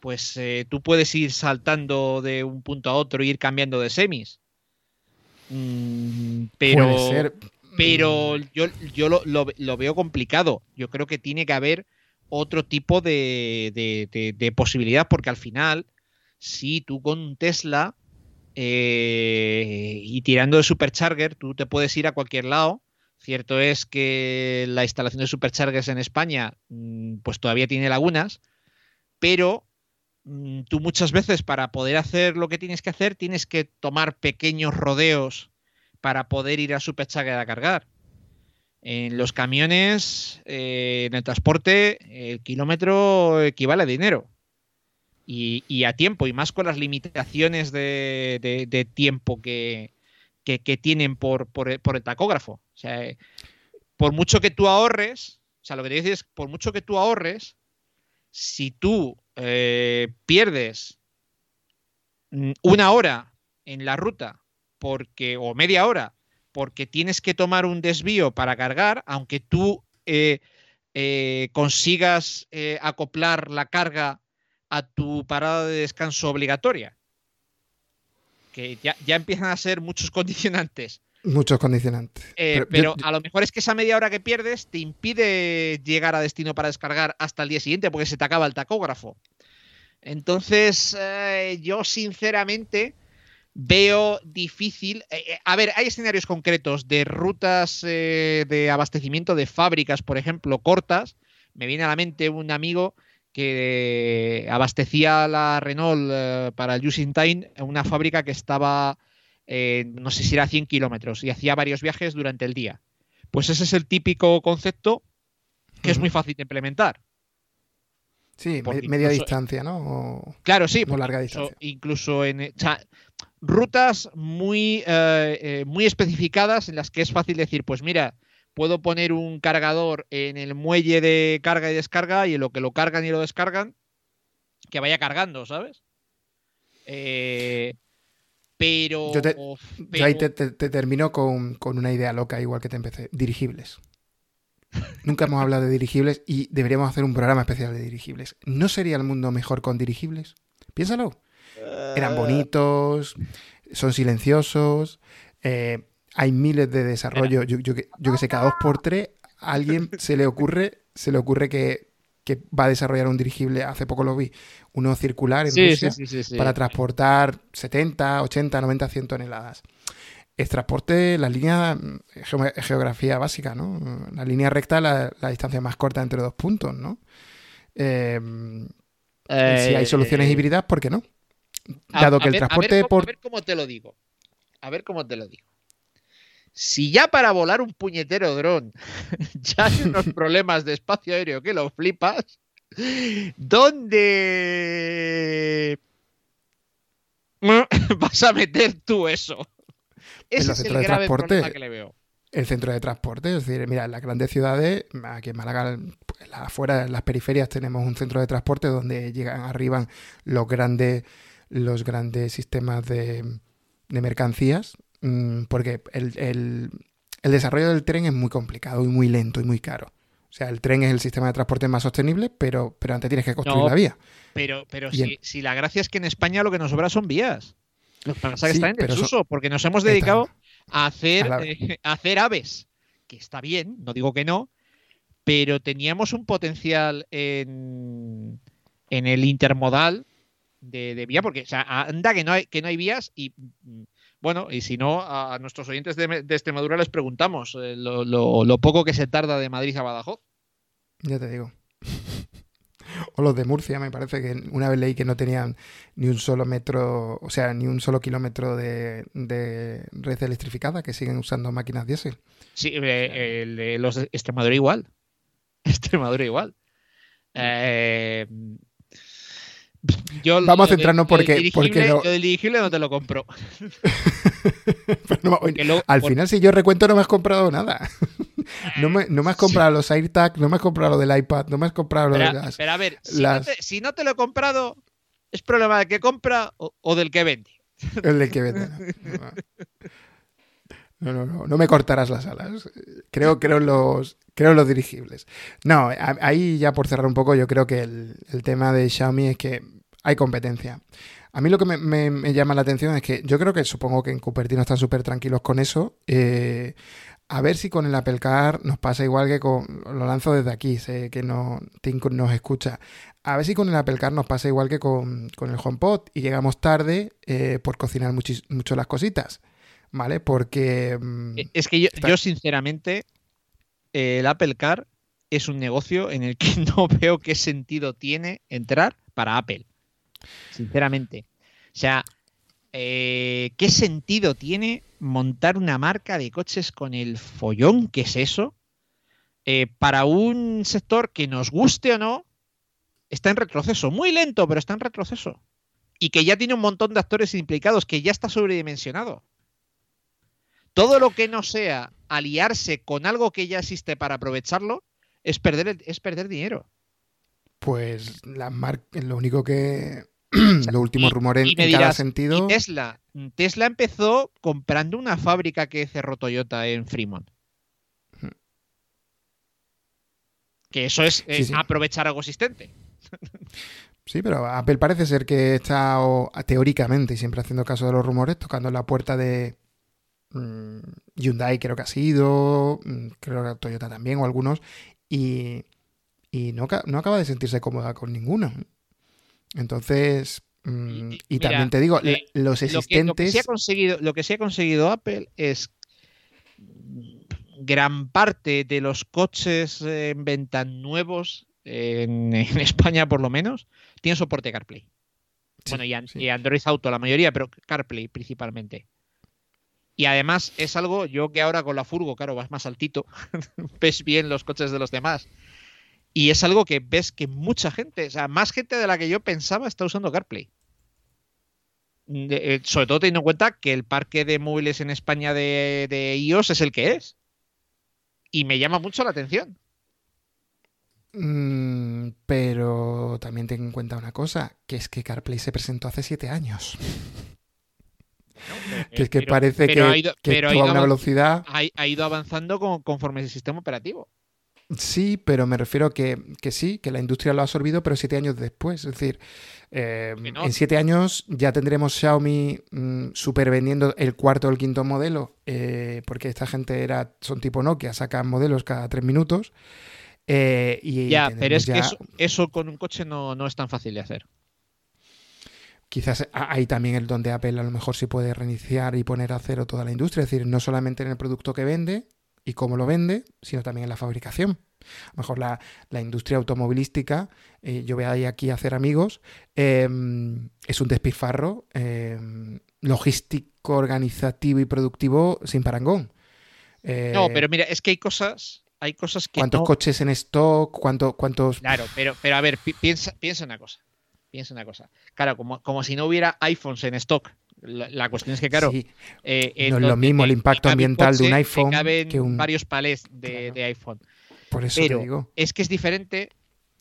pues eh, tú puedes ir saltando de un punto a otro e ir cambiando de semis. Mm, pero, pero mm. yo, yo lo, veo complicado. Yo creo que tiene que haber otro tipo de, posibilidad, porque al final, si tú con Tesla eh, y tirando de Supercharger, tú te puedes ir a cualquier lado Cierto es que la instalación de superchargers en España mm, pues todavía tiene lagunas, pero mm, tú muchas veces para poder hacer lo que tienes que hacer tienes que tomar pequeños rodeos para poder ir a supercharger a cargar. En los camiones, eh, en el transporte, el kilómetro equivale a dinero. Y, a tiempo, y más con las limitaciones de tiempo que, tienen por, el tacógrafo. O sea, por mucho que tú ahorres, o sea, lo que te digo es, por mucho que tú ahorres, si tú eh, pierdes mm, una hora en la ruta porque o media hora porque tienes que tomar un desvío para cargar, aunque tú eh, eh, consigas acoplar la carga a tu parada de descanso obligatoria que ya, empiezan a ser muchos (laughs) condicionantes. Muchos condicionantes. Eh, pero, a lo mejor es que esa media hora que pierdes te impide llegar a destino para descargar hasta el día siguiente porque se te acaba el tacógrafo. Entonces, eh, yo sinceramente veo difícil. Eh, a ver, hay escenarios concretos de rutas de abastecimiento de fábricas, por ejemplo, cortas. Me viene a la mente un amigo que abastecía la Renault eh, para el Using Time en una fábrica que estaba, eh, no sé si era 100 kilómetros y hacía varios viajes durante el día. Pues ese es el típico concepto que es muy fácil de implementar. Sí, media distancia, ¿no? claro, sí. Por larga distancia. Incluso en rutas muy, eh, muy especificadas en las que es fácil decir, pues mira, puedo poner un cargador en el muelle de carga y descarga y en lo que lo cargan y lo descargan, que vaya cargando, ¿sabes? Eh, pero, yo, ahí te, termino con, una idea loca, igual que te empecé. Dirigibles. (laughs) Nunca hemos hablado de dirigibles y deberíamos hacer un programa especial de dirigibles. ¿No sería el mundo mejor con dirigibles? Piénsalo. Eran eh. bonitos, son silenciosos, eh, hay miles de desarrollos. Yo, yo, que sé, cada dos por tres a alguien se le ocurre, se le ocurre que, va a desarrollar un dirigible, hace poco lo vi, uno circular en Rusia para transportar 70, 80, 90, 100 toneladas. Es transporte, la línea, geografía básica, ¿no? La línea recta, la, la distancia más corta entre dos puntos, ¿no? Em, si hay eh, soluciones híbridas, ¿por qué no? Dado que el transporte por... A ver cómo te lo digo. A ver cómo te lo digo si ya para volar un puñetero dron (laughs) ya hay unos (laughs) problemas de espacio aéreo que lo flipas, ¿dónde vas a meter tú eso? Ese es el grave problema que le veo. El centro de transporte, es decir, mira, en las grandes ciudades, aquí en Málaga, afuera, en las periferias, tenemos un centro de transporte donde llegan arriba los grandes, los grandes sistemas de, de mercancías Mm, porque el, desarrollo del tren es muy complicado y muy lento y muy caro. O sea, el tren es el sistema de transporte más sostenible, pero, pero antes tienes que construir la vía. Pero, pero si, la gracia es que en España lo que nos sobra son vías. Lo que pasa es que está en desuso, porque nos hemos dedicado a hacer, eh, a hacer aves, que está bien, no digo que no, pero teníamos un potencial en, en el intermodal de, vía, porque o sea, anda que no hay, que no hay vías y bueno, y si no, a nuestros oyentes de, de Extremadura les preguntamos eh, lo, lo- lo poco que se tarda de Madrid a Badajoz. Ya te digo. (laughs) O los de Murcia, me parece que una vez leí que no tenían ni un solo metro, o sea, ni un solo kilómetro de, de red electrificada, que siguen usando máquinas diésel. Sí, eh, el los de Extremadura igual. (laughs) Extremadura igual. Eh, yo Vamos a centrarnos porque- porque no- lo del dirigible no te lo compro. (laughs) No oye, luego- al por- final, si yo recuento, no me has comprado nada. No me, no me has comprado los AirTag, no me has comprado lo del iPad, no me has comprado lo de las... pero a ver, si, las- no te, si no te lo he comprado, es problema del que compra o, o del que vende. (laughs) El del que vende. No, no, no, no me cortarás las alas. Creo, creo en los, creo los dirigibles. No, ahí ya por cerrar un poco, yo creo que el, el tema de Xiaomi es que hay competencia. A mí lo que me, me- me llama la atención es que yo creo que supongo que en Cupertino están súper tranquilos con eso. Eh, a ver si con el Apple Car nos pasa igual que con. Lo lanzo desde aquí, sé que no, Tim nos escucha. A ver si con el Apple Car nos pasa igual que con, con el HomePod y llegamos tarde eh, por cocinar muchis- mucho las cositas. ¿Vale? Porque. mm, Eh, Es que yo, Está- yo, sinceramente, el Apple Car es un negocio en el que (laughs) no veo qué sentido tiene entrar para Apple. Sinceramente. O sea, eh, ¿qué sentido tiene montar una marca de coches con el follón que es eso? eh, para un sector que nos guste o no, está en retroceso. Muy lento, pero está en retroceso. Y que ya tiene un montón de actores implicados, que ya está sobredimensionado. Todo lo que no sea aliarse con algo que ya existe para aprovecharlo es perder, es perder dinero. Pues las marcas, lo único que. (clears throat) los últimos rumores en me cada dirás, sentido. Tesla. Tesla empezó comprando una fábrica que cerró Toyota en Fremont. Que eso es eh, Sí, sí. aprovechar algo existente. (laughs) Sí, pero Apple parece ser que está o, teóricamente, y siempre haciendo caso de los rumores, tocando la puerta de mm, Hyundai, creo que ha sido, mm, creo que Toyota también, o algunos, y, y no, no acaba de sentirse cómoda con ninguno. Entonces, mm, Y- y, y mira, también te digo, eh, los Lo que, lo que existentes. sí ha conseguido, lo que sí ha conseguido Apple es gran parte de los coches en venta nuevos, en, en España por lo menos, tienen soporte CarPlay. Sí, bueno, y, sí. y Android Auto, la mayoría, pero CarPlay principalmente. Y además es algo, yo que ahora con la furgo, claro, vas más altito, (laughs) ves bien los coches de los demás. Y es algo que ves que mucha gente, o sea, más gente de la que yo pensaba está usando CarPlay. De- eh, sobre todo teniendo en cuenta que el parque de móviles en España de, de iOS es el que es. Y me llama mucho la atención. Mm, pero también ten en cuenta una cosa, que es que CarPlay se presentó hace siete años. Que es que Pero- parece pero que, ha ido- que pero ha esto va a ido una avan- velocidad. ha, ha ido avanzando con- conforme el sistema operativo. Sí, pero me refiero que, que sí, que la industria lo ha absorbido, pero siete años después. Es decir, eh, no. en siete años ya tendremos Xiaomi mm, super vendiendo el cuarto o el quinto modelo, eh, porque esta gente era son tipo Nokia, sacan modelos cada tres minutos. eh, y ya, pero es que eso, eso con un coche no, no es tan fácil de hacer. Quizás ahí también el donde Apple a lo mejor sí puede reiniciar y poner a cero toda la industria, es decir, no solamente en el producto que vende y cómo lo vende, sino también en la fabricación. A lo mejor la, la industria automovilística, eh, yo voy ahí aquí a hacer amigos, eh, es un despilfarro eh, logístico, organizativo y productivo sin parangón. Eh, No, pero mira, es que hay cosas, hay cosas que ¿Cuántos no- coches en stock? ¿Cuánto, ¿Cuántos...? Claro, pero, pero a ver, pi- piensa, piensa una cosa. Piensa una cosa. Claro, como, como si no hubiera iPhones en stock. La, la cuestión es que, claro, Sí, eh, en no es lo mismo el impacto ambiental de un iPhone caben que un- varios palés de, Claro. de iPhone. por eso Pero te digo. es que es diferente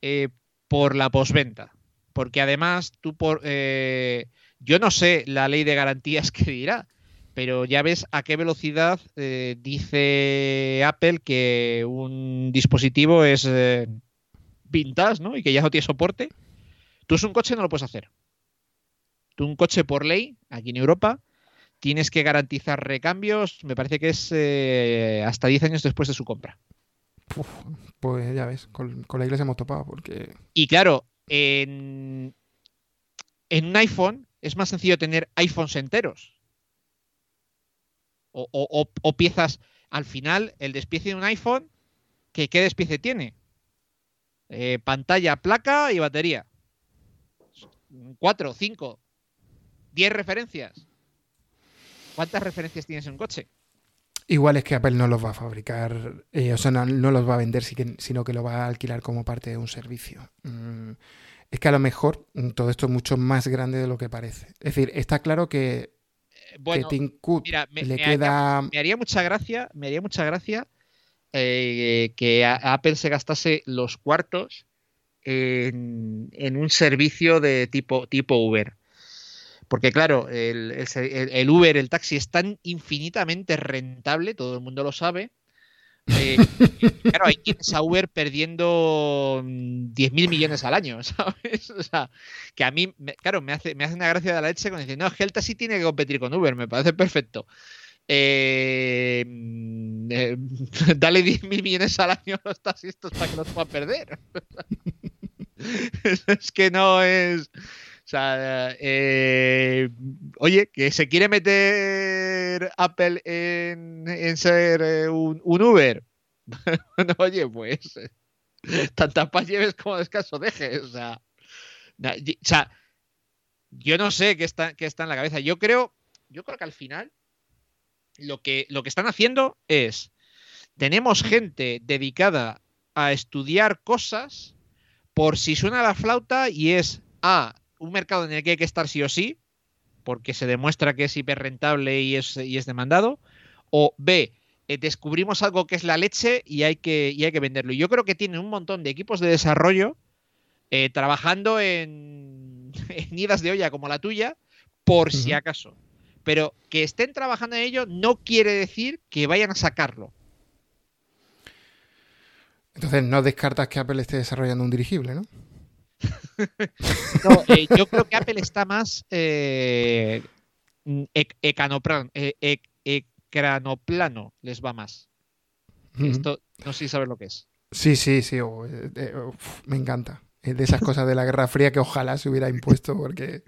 eh, por la posventa. Porque además tú por... eh, yo no sé la ley de garantías (laughs) que dirá, pero ya ves a qué velocidad eh, dice Apple que un dispositivo es eh, vintage, ¿no? Y que ya no tiene soporte. Tú es un coche no lo puedes hacer. Tú un coche por ley, aquí en Europa, tienes que garantizar recambios, me parece que es eh, hasta 10 años después de su compra. Uf, pues ya ves, con, con la iglesia hemos topado, porque Y claro, en, en un iPhone es más sencillo tener iPhones enteros. O, piezas, al final, el despiece de un iPhone, ¿qué despiece tiene? Eh, pantalla, placa y batería. Cuatro, cinco, diez referencias. ¿Cuántas referencias tienes en un coche? Igual es que Apple no los va a fabricar, eh, o sea, no, los va a vender, sino que lo va a alquilar como parte de un servicio. Mm, es que a lo mejor mm, todo esto es mucho más grande de lo que parece. Es decir, está claro que, eh, bueno, le queda. me haría mucha gracia, me haría mucha gracia eh, que Apple se gastase los cuartos en, en, un servicio de tipo, tipo Uber. Porque claro, el, Uber, el taxi es tan infinitamente rentable, todo el mundo lo sabe. Eh, (laughs) claro, hay tienes a Uber perdiendo 10.000 mm, millones al año, (laughs) ¿sabes? O sea, que a mí, claro, me hace, me hace una gracia de la leche cuando dicen, no, el taxi tiene que competir con Uber, me parece perfecto. Eh, mm, eh, (laughs) dale 10.000 millones al año a los taxistas para que los puedan perder. es que no es. O sea, eh, oye, que se quiere meter Apple en, ser eh, un, Uber. (laughs) oye, pues tantas paz lleves como descanso dejes. O sea, yo no sé qué está, en la cabeza. Yo creo, yo creo que al final lo que, lo que están haciendo es, tenemos gente dedicada a estudiar cosas por si suena la flauta y es, A, un mercado en el que hay que estar sí o sí, porque se demuestra que es hiper rentable y es, y es demandado, o B, eh, descubrimos algo que es la leche y hay que, hay que venderlo. Y yo creo que tienen un montón de equipos de desarrollo eh, trabajando en, (laughs) en, idas de olla como la tuya, por si acaso. Pero que estén trabajando en ello no quiere decir que vayan a sacarlo. Entonces, no descartas que Apple esté desarrollando un dirigible, ¿no? (laughs) Eh, yo creo que Apple está más eh, ecranoplano, e, ecranoplano, les va más. Esto no sé si sabes lo que es. Sí, sí, sí, oh, eh, me encanta. Es de esas (laughs) cosas de la Guerra Fría que ojalá se hubiera impuesto porque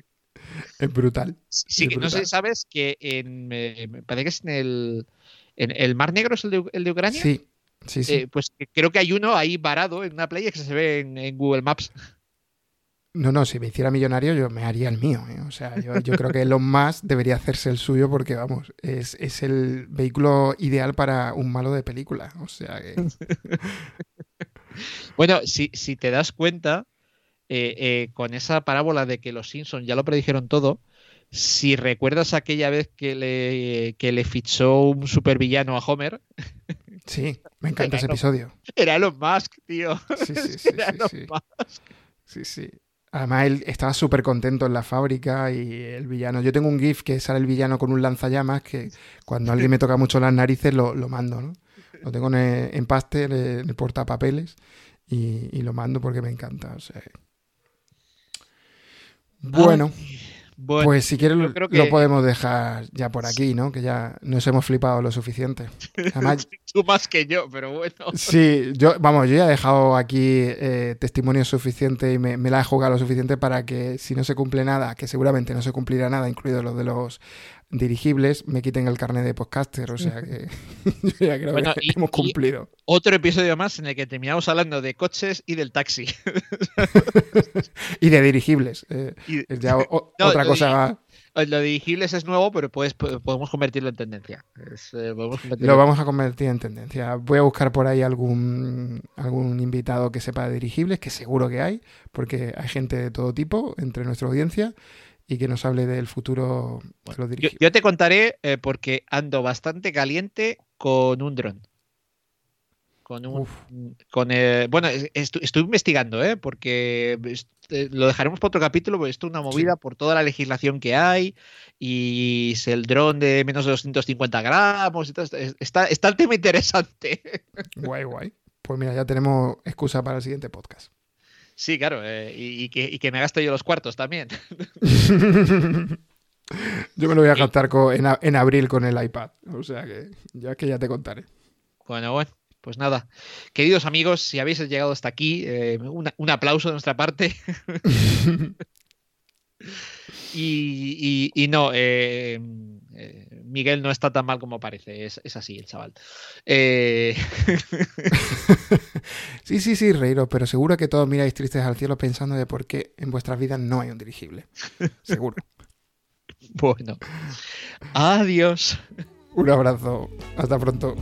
es brutal. Sí, que no sé si sabes que en, me parece que es en el, en el Mar Negro es el de, el de Ucrania. Sí, sí, sí. pues creo que hay uno ahí varado en una playa que se ve en Google Maps. No, no, si me hiciera millonario yo me haría el mío. ¿eh? O sea, yo, creo que Elon Musk debería hacerse el suyo porque, vamos, es, el vehículo ideal para un malo de película. O sea que... (laughs) bueno, si, si te das cuenta, eh, eh, con esa parábola de que los Simpsons ya lo predijeron todo, si recuerdas aquella vez que le, que le fichó un supervillano a Homer. (laughs) Sí, me encanta ese episodio. Era Elon Musk, tío. Sí, sí, (laughs) sí. Era Elon Musk. Sí, sí. Además, él estaba súper contento en la fábrica y el villano. Yo tengo un GIF que sale el villano con un lanzallamas que cuando alguien me toca mucho las narices lo, mando, ¿no? Lo tengo en, paste, en el portapapeles y, y, lo mando porque me encanta. O sea. Bueno. Pues si quieres lo, podemos dejar ya por aquí, ¿no? Que ya nos hemos flipado lo suficiente. (laughs) Tú más que yo, pero bueno. Sí, yo, vamos, yo ya he dejado aquí eh, testimonio suficiente y me, me, la he jugado lo suficiente para que si no se cumple nada, que seguramente no se cumplirá nada, incluido lo de los dirigibles me quiten el carnet de podcaster, o sea que (laughs) yo ya creo que hemos cumplido. otro episodio más en el que terminamos hablando de coches y del taxi. (laughs) y de dirigibles. Eh, ya (laughs) otra cosa. Lo de dirigibles es nuevo, pero podemos convertirlo en tendencia. Eh, lo vamos a convertir en tendencia. Voy a buscar por ahí algún, algún invitado que sepa de dirigibles, que seguro que hay, porque hay gente de todo tipo entre nuestra audiencia y que nos hable del futuro Yo, te contaré eh, porque ando bastante caliente con un dron. Con un. Con, bueno, estoy investigando, ¿eh? porque eh, lo dejaremos para otro capítulo, porque esto es una movida por toda la legislación que hay y es el dron de menos de 250 gramos y todo. Está, está el tema interesante. Guay, guay. Pues mira, ya tenemos excusa para el siguiente podcast. Sí, claro, eh, y, que, me gaste yo los cuartos también. (laughs) yo me lo voy a gastar en, abril con el iPad, o sea que ya que ya te contaré. Bueno, bueno, pues nada. Queridos amigos, si habéis llegado hasta aquí, eh, un aplauso de nuestra parte. (laughs) (laughs) y, no, eh, Miguel no está tan mal como parece, es, así el chaval. Eh, (laughs) sí, sí, sí, reíros, pero seguro que todos miráis tristes al cielo pensando de por qué en vuestras vidas no hay un dirigible. Seguro. (laughs) bueno. Adiós. Un abrazo. Hasta pronto.